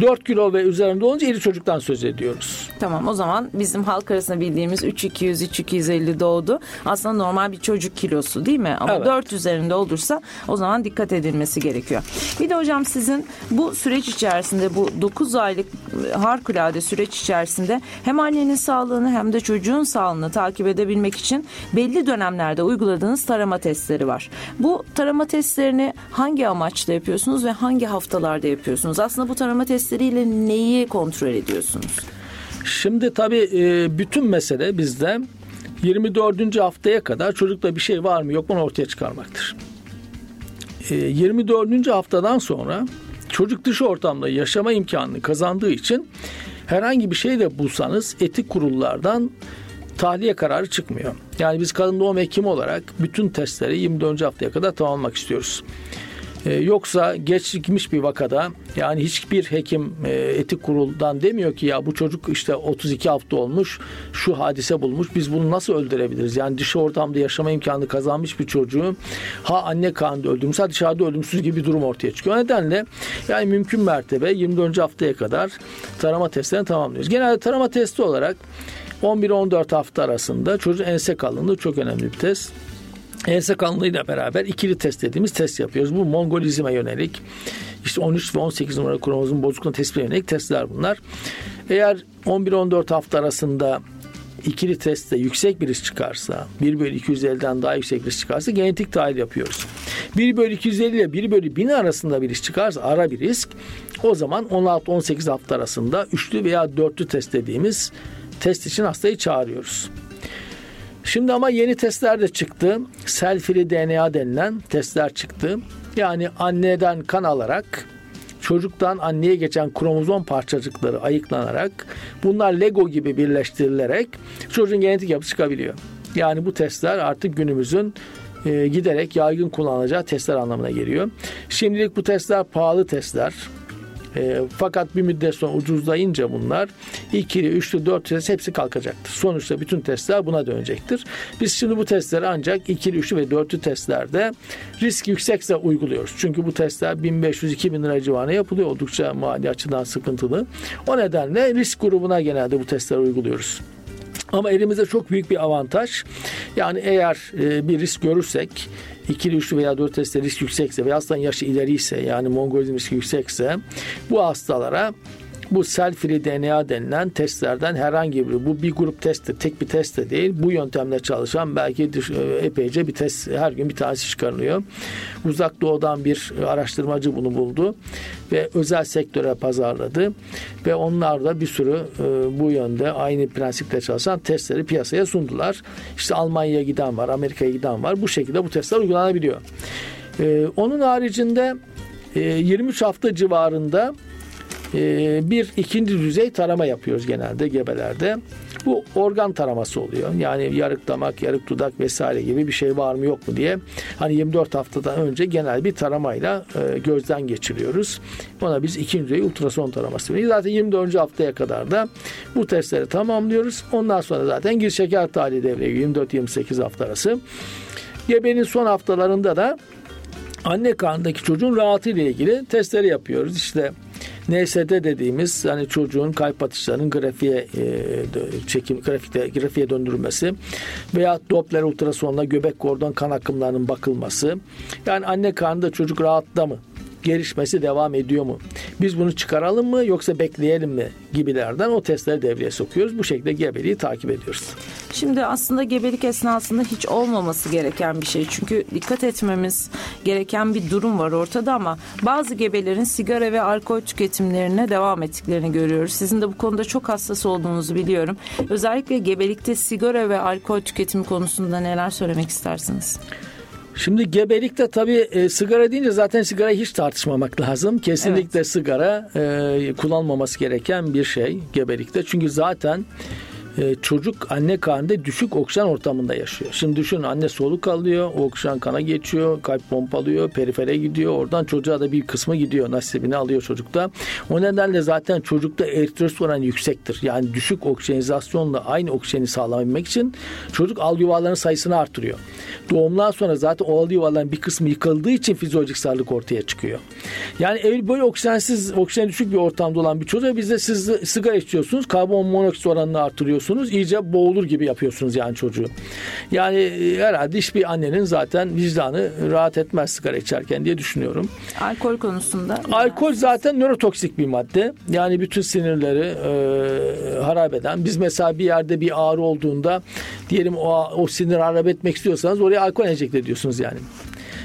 4 kilo ve üzerinde olunca iri çocuktan söz ediyoruz. Tamam o zaman bizim halk arasında bildiğimiz 3200 3250 doğdu. Aslında normal bir çocuk kilosu değil mi? Ama Evet. 4 üzerinde olursa o zaman dikkat edilmesi gerekiyor. Bir de hocam sizin bu süreç içerisinde bu 9 aylık e, harikulade süreç içerisinde hem annenin sağlığını hem de çocuğun sağlığını takip edebilmek için belli dönemlerde uyguladığınız tarama testleri var. Bu tarama testlerini hangi amaçla yapıyorsunuz ve hangi haftalarda yapıyorsunuz? Aslında bu tarama testleriyle neyi kontrol ediyorsunuz? Şimdi tabii e, bütün mesele bizde 24. haftaya kadar çocukta bir şey var mı yok mu ortaya çıkarmaktır. E, 24. haftadan sonra çocuk dış ortamda yaşama imkanını kazandığı için herhangi bir şey de bulsanız etik kurullardan tahliye kararı çıkmıyor. Yani biz kadın doğum hekimi olarak bütün testleri 24. haftaya kadar tamamlamak istiyoruz. Ee, yoksa geçmiş bir vakada yani hiçbir hekim e, etik kuruldan demiyor ki ya bu çocuk işte 32 hafta olmuş şu hadise bulmuş biz bunu nasıl öldürebiliriz? Yani dış ortamda yaşama imkanı kazanmış bir çocuğu ha anne karnında öldürmüş ha dışarıda ölümsüz gibi bir durum ortaya çıkıyor. O nedenle yani mümkün mertebe 24. haftaya kadar tarama testlerini tamamlıyoruz. Genelde tarama testi olarak 11-14 hafta arasında çocuğun ense kalınlığı çok önemli bir test. Ense kalınlığıyla beraber ikili test dediğimiz test yapıyoruz. Bu Mongolizme yönelik işte 13 ve 18 numaralı kromozom bozukluğuna tespitine yönelik testler bunlar. Eğer 11-14 hafta arasında ikili testte yüksek bir risk çıkarsa 1 bölü 250'den daha yüksek risk çıkarsa genetik tahlil yapıyoruz. 1 bölü 250 ile 1 bölü 1000 arasında bir risk çıkarsa ara bir risk o zaman 16-18 hafta arasında üçlü veya dörtlü test dediğimiz test için hastayı çağırıyoruz. Şimdi ama yeni testler de çıktı. Selfie DNA denilen testler çıktı. Yani anneden kan alarak çocuktan anneye geçen kromozom parçacıkları ayıklanarak bunlar Lego gibi birleştirilerek çocuğun genetik yapısı çıkabiliyor. Yani bu testler artık günümüzün e, giderek yaygın kullanılacağı testler anlamına geliyor. Şimdilik bu testler pahalı testler. E, fakat bir müddet sonra ucuzlayınca bunlar ikili, üçlü, dört test hepsi kalkacaktır. Sonuçta bütün testler buna dönecektir. Biz şimdi bu testleri ancak ikili, üçlü ve dörtlü testlerde risk yüksekse uyguluyoruz. Çünkü bu testler 1500-2000 lira civarına yapılıyor. Oldukça mali açıdan sıkıntılı. O nedenle risk grubuna genelde bu testleri uyguluyoruz. Ama elimizde çok büyük bir avantaj. Yani eğer e, bir risk görürsek ikili, üçlü veya dört testte risk yüksekse ve hastanın yaşı ileriyse yani mongolizm riski yüksekse bu hastalara bu self-free DNA denilen testlerden herhangi bir bu bir grup testi tek bir test de değil bu yöntemle çalışan belki e, epeyce bir test her gün bir tanesi çıkarılıyor. Uzak doğudan bir araştırmacı bunu buldu ve özel sektöre pazarladı ve onlar da bir sürü e, bu yönde aynı prensiple çalışan testleri piyasaya sundular. İşte Almanya'ya giden var, Amerika'ya giden var. Bu şekilde bu testler uygulanabiliyor. E, onun haricinde e, 23 hafta civarında bir ikinci düzey tarama yapıyoruz genelde gebelerde. Bu organ taraması oluyor. Yani yarık damak, yarık dudak vesaire gibi bir şey var mı yok mu diye. Hani 24 haftadan önce genel bir taramayla e, gözden geçiriyoruz. Ona biz ikinci düzey ultrason taraması veriyoruz. Zaten 24. haftaya kadar da bu testleri tamamlıyoruz. Ondan sonra zaten gir şeker tahlili devreye giriyor 24-28 hafta arası. Gebenin son haftalarında da anne karnındaki çocuğun rahatı ile ilgili testleri yapıyoruz. İşte NSD dediğimiz hani çocuğun kalp atışlarının grafiğe e, çekim grafikte grafiğe döndürülmesi veya Doppler ultrasonla göbek kordon kan akımlarının bakılması. Yani anne karnında çocuk rahatta mı? Gelişmesi devam ediyor mu? Biz bunu çıkaralım mı yoksa bekleyelim mi gibilerden o testleri devreye sokuyoruz. Bu şekilde gebeliği takip ediyoruz. Şimdi aslında gebelik esnasında hiç olmaması gereken bir şey. Çünkü dikkat etmemiz gereken bir durum var ortada ama bazı gebelerin sigara ve alkol tüketimlerine devam ettiklerini görüyoruz. Sizin de bu konuda çok hassas olduğunuzu biliyorum. Özellikle gebelikte sigara ve alkol tüketimi konusunda neler söylemek istersiniz? Şimdi gebelikte tabii e, sigara deyince zaten sigarayı hiç tartışmamak lazım. Kesinlikle evet. sigara e, kullanmaması gereken bir şey gebelikte. Çünkü zaten e, çocuk anne karnında düşük oksijen ortamında yaşıyor. Şimdi düşün anne soluk alıyor, oksijen kana geçiyor, kalp pompalıyor, perifere gidiyor. Oradan çocuğa da bir kısmı gidiyor. Nasibini alıyor çocukta. O nedenle zaten çocukta eritrosit oranı yüksektir. Yani düşük oksijenizasyonla aynı oksijeni sağlayabilmek için çocuk al yuvalarının sayısını artırıyor. Doğumdan sonra zaten o al yuvaların bir kısmı yıkıldığı için fizyolojik sağlık ortaya çıkıyor. Yani böyle oksijensiz, oksijen düşük bir ortamda olan bir çocuğa bizde siz sigara içiyorsunuz, karbon monoksit oranını artırıyorsunuz yapıyorsunuz. İyice boğulur gibi yapıyorsunuz yani çocuğu. Yani e, herhalde hiçbir annenin zaten vicdanı rahat etmez sigara içerken diye düşünüyorum. Alkol konusunda? Alkol zaten nörotoksik bir madde. Yani bütün sinirleri e, harap eden. Biz mesela bir yerde bir ağrı olduğunda diyelim o, o sinir harap etmek istiyorsanız oraya alkol enjekte ediyorsunuz yani.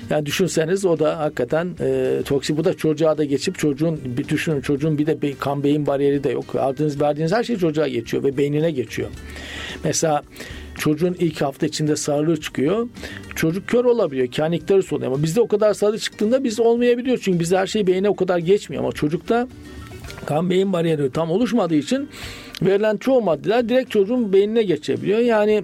Yani düşünseniz o da hakikaten e, toksik. Bu da çocuğa da geçip çocuğun bir düşünün çocuğun bir de be, kan beyin bariyeri de yok. Aldığınız verdiğiniz her şey çocuğa geçiyor ve beynine geçiyor. Mesela çocuğun ilk hafta içinde sarılığı çıkıyor. Çocuk kör olabiliyor. Kaniktarıs oluyor ama bizde o kadar sarılığı çıktığında bizde olmayabiliyor. Çünkü bizde her şey beyine o kadar geçmiyor ama çocukta kan beyin bariyeri tam oluşmadığı için verilen çoğu maddeler direkt çocuğun beynine geçebiliyor. Yani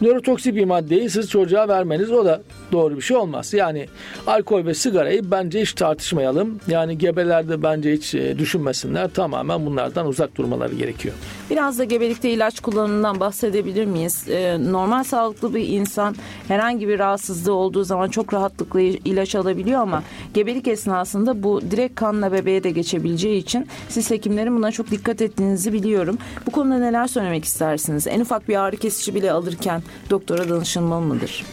nörotoksik bir maddeyi siz çocuğa vermeniz o da doğru bir şey olmaz. Yani alkol ve sigarayı bence hiç tartışmayalım. Yani gebelerde bence hiç e, düşünmesinler. Tamamen bunlardan uzak durmaları gerekiyor. Biraz da gebelikte ilaç kullanımından bahsedebilir miyiz? Ee, normal sağlıklı bir insan herhangi bir rahatsızlığı olduğu zaman çok rahatlıkla ilaç alabiliyor ama gebelik esnasında bu direkt kanla bebeğe de geçebileceği için siz hekimlerin buna çok dikkat ettiğinizi biliyorum. Bu konuda neler söylemek istersiniz? En ufak bir ağrı kesici bile alırken doktora danışılmalı mıdır?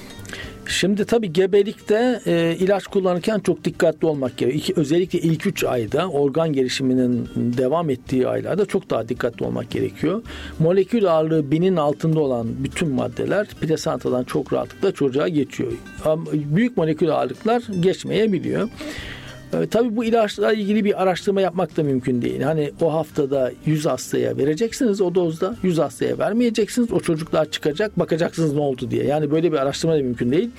Şimdi tabii gebelikte e, ilaç kullanırken çok dikkatli olmak gerekiyor. İki, özellikle ilk 3 ayda organ gelişiminin devam ettiği aylarda çok daha dikkatli olmak gerekiyor. Molekül ağırlığı binin altında olan bütün maddeler plasantadan çok rahatlıkla çocuğa geçiyor. Büyük molekül ağırlıklar geçmeyebiliyor. Tabii bu ilaçla ilgili bir araştırma yapmak da mümkün değil. Hani o haftada 100 hastaya vereceksiniz o dozda, 100 hastaya vermeyeceksiniz. O çocuklar çıkacak, bakacaksınız ne oldu diye. Yani böyle bir araştırma da mümkün değil.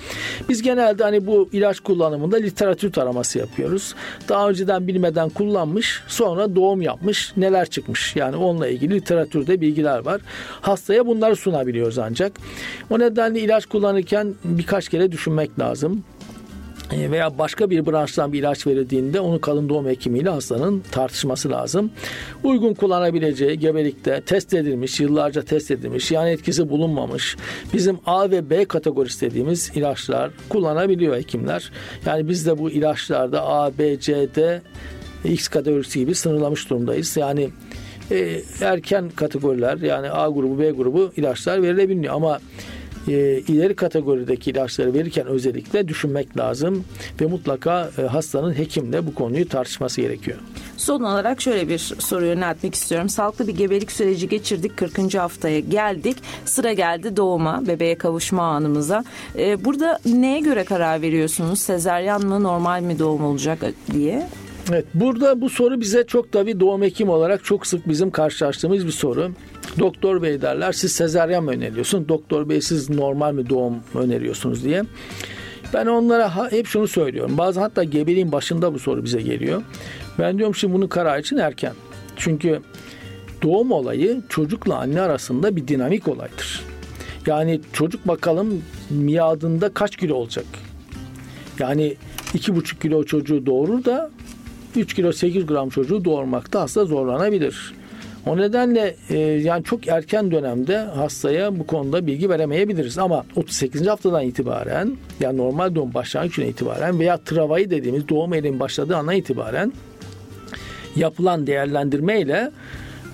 Biz genelde hani bu ilaç kullanımında literatür taraması yapıyoruz. Daha önceden bilmeden kullanmış, sonra doğum yapmış, neler çıkmış. Yani onunla ilgili literatürde bilgiler var. Hastaya bunları sunabiliyoruz ancak. O nedenle ilaç kullanırken birkaç kere düşünmek lazım. E, veya başka bir branştan bir ilaç verildiğinde onu kalın doğum hekimiyle hastanın tartışması lazım. Uygun kullanabileceği gebelikte test edilmiş, yıllarca test edilmiş, yani etkisi bulunmamış bizim A ve B kategorisi dediğimiz ilaçlar kullanabiliyor hekimler. Yani biz de bu ilaçlarda A, B, C, D, X kategorisi gibi sınırlamış durumdayız. Yani e, erken kategoriler yani A grubu, B grubu ilaçlar verilebiliyor ama e, ileri kategorideki ilaçları verirken özellikle düşünmek lazım ve mutlaka e, hastanın hekimle bu konuyu tartışması gerekiyor. Son olarak şöyle bir soru yöneltmek istiyorum. Sağlıklı bir gebelik süreci geçirdik. 40. haftaya geldik. Sıra geldi doğuma, bebeğe kavuşma anımıza. Ee, burada neye göre karar veriyorsunuz? Sezeryan mı, normal mi doğum olacak diye? Evet, burada bu soru bize çok da bir doğum hekim olarak çok sık bizim karşılaştığımız bir soru. Doktor bey derler siz sezaryen mi öneriyorsun? Doktor bey siz normal mi doğum öneriyorsunuz diye. Ben onlara hep şunu söylüyorum. Bazen hatta gebeliğin başında bu soru bize geliyor. Ben diyorum şimdi bunun kararı için erken. Çünkü doğum olayı çocukla anne arasında bir dinamik olaydır. Yani çocuk bakalım miadında kaç kilo olacak? Yani iki buçuk kilo çocuğu doğurur da 3 kilo 8 gram çocuğu doğurmakta hasta zorlanabilir. O nedenle e, yani çok erken dönemde hastaya bu konuda bilgi veremeyebiliriz. Ama 38. haftadan itibaren yani normal doğum başlangıcına itibaren veya travayı dediğimiz doğum elinin başladığı ana itibaren yapılan değerlendirme ile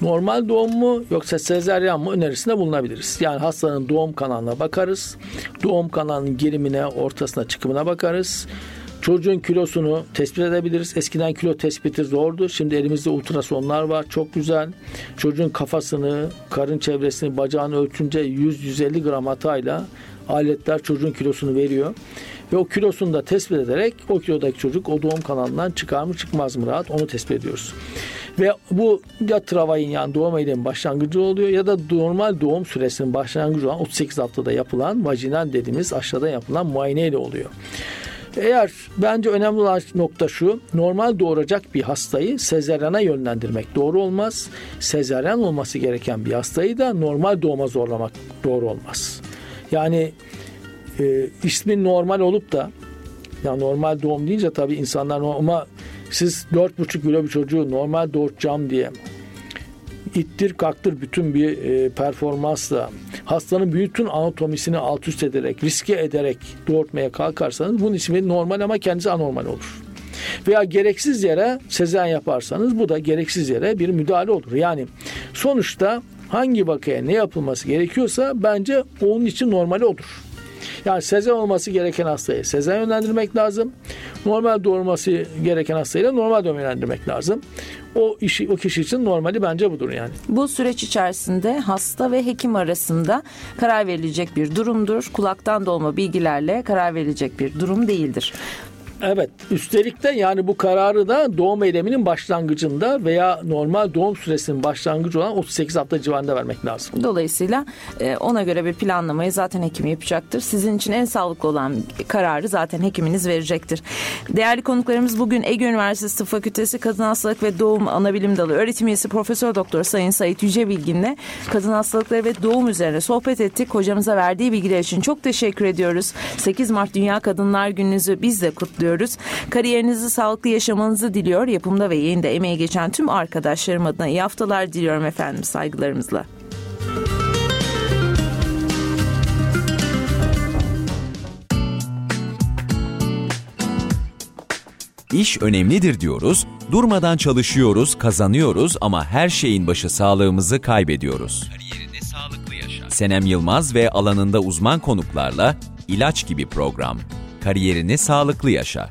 normal doğum mu yoksa sezeryan mı önerisinde bulunabiliriz. Yani hastanın doğum kanalına bakarız. Doğum kanalının gerimine, ortasına, çıkımına bakarız Çocuğun kilosunu tespit edebiliriz. Eskiden kilo tespiti zordu. Şimdi elimizde ultrasonlar var. Çok güzel. Çocuğun kafasını, karın çevresini, bacağını ölçünce 100-150 gram hatayla aletler çocuğun kilosunu veriyor. Ve o kilosunu da tespit ederek o kilodaki çocuk o doğum kanalından çıkar mı çıkmaz mı rahat onu tespit ediyoruz. Ve bu ya travayın yani doğum eylemin başlangıcı oluyor ya da normal doğum süresinin başlangıcı olan 38 haftada yapılan vajinal dediğimiz aşağıda yapılan muayene ile oluyor. Eğer bence önemli olan nokta şu. Normal doğuracak bir hastayı sezeryana yönlendirmek doğru olmaz. Sezeryan olması gereken bir hastayı da normal doğuma zorlamak doğru olmaz. Yani e, ismin normal olup da ya normal doğum deyince tabii insanlar ama siz 4,5 kilo bir çocuğu normal doğuracağım diye ittir kalktır bütün bir e, performansla hastanın bütün anatomisini alt üst ederek riske ederek doğurtmaya kalkarsanız bunun ismi normal ama kendisi anormal olur. Veya gereksiz yere sezen yaparsanız bu da gereksiz yere bir müdahale olur. Yani sonuçta hangi vakaya ne yapılması gerekiyorsa bence onun için normali olur. Yani sezen olması gereken hastayı sezen yönlendirmek lazım. Normal doğurması gereken hastayı normal doğum yönlendirmek lazım. O işi o kişi için normali bence budur yani. Bu süreç içerisinde hasta ve hekim arasında karar verilecek bir durumdur. Kulaktan dolma bilgilerle karar verilecek bir durum değildir. Evet. Üstelik de yani bu kararı da doğum eyleminin başlangıcında veya normal doğum süresinin başlangıcı olan 38 hafta civarında vermek lazım. Dolayısıyla e, ona göre bir planlamayı zaten hekim yapacaktır. Sizin için en sağlıklı olan kararı zaten hekiminiz verecektir. Değerli konuklarımız bugün Ege Üniversitesi Tıp Fakültesi Kadın Hastalık ve Doğum Anabilim Dalı öğretim üyesi Profesör Doktor Sayın Sait Yücebilgin'le kadın hastalıkları ve doğum üzerine sohbet ettik. Hocamıza verdiği bilgiler için çok teşekkür ediyoruz. 8 Mart Dünya Kadınlar Gününüzü biz de kutluyoruz diliyoruz. Kariyerinizi sağlıklı yaşamanızı diliyor. Yapımda ve yayında emeği geçen tüm arkadaşlarım adına iyi haftalar diliyorum efendim saygılarımızla. İş önemlidir diyoruz, durmadan çalışıyoruz, kazanıyoruz ama her şeyin başı sağlığımızı kaybediyoruz. Kariyerini sağlıklı yaşa. Senem Yılmaz ve alanında uzman konuklarla ilaç gibi program kariyerine sağlıklı yaşa.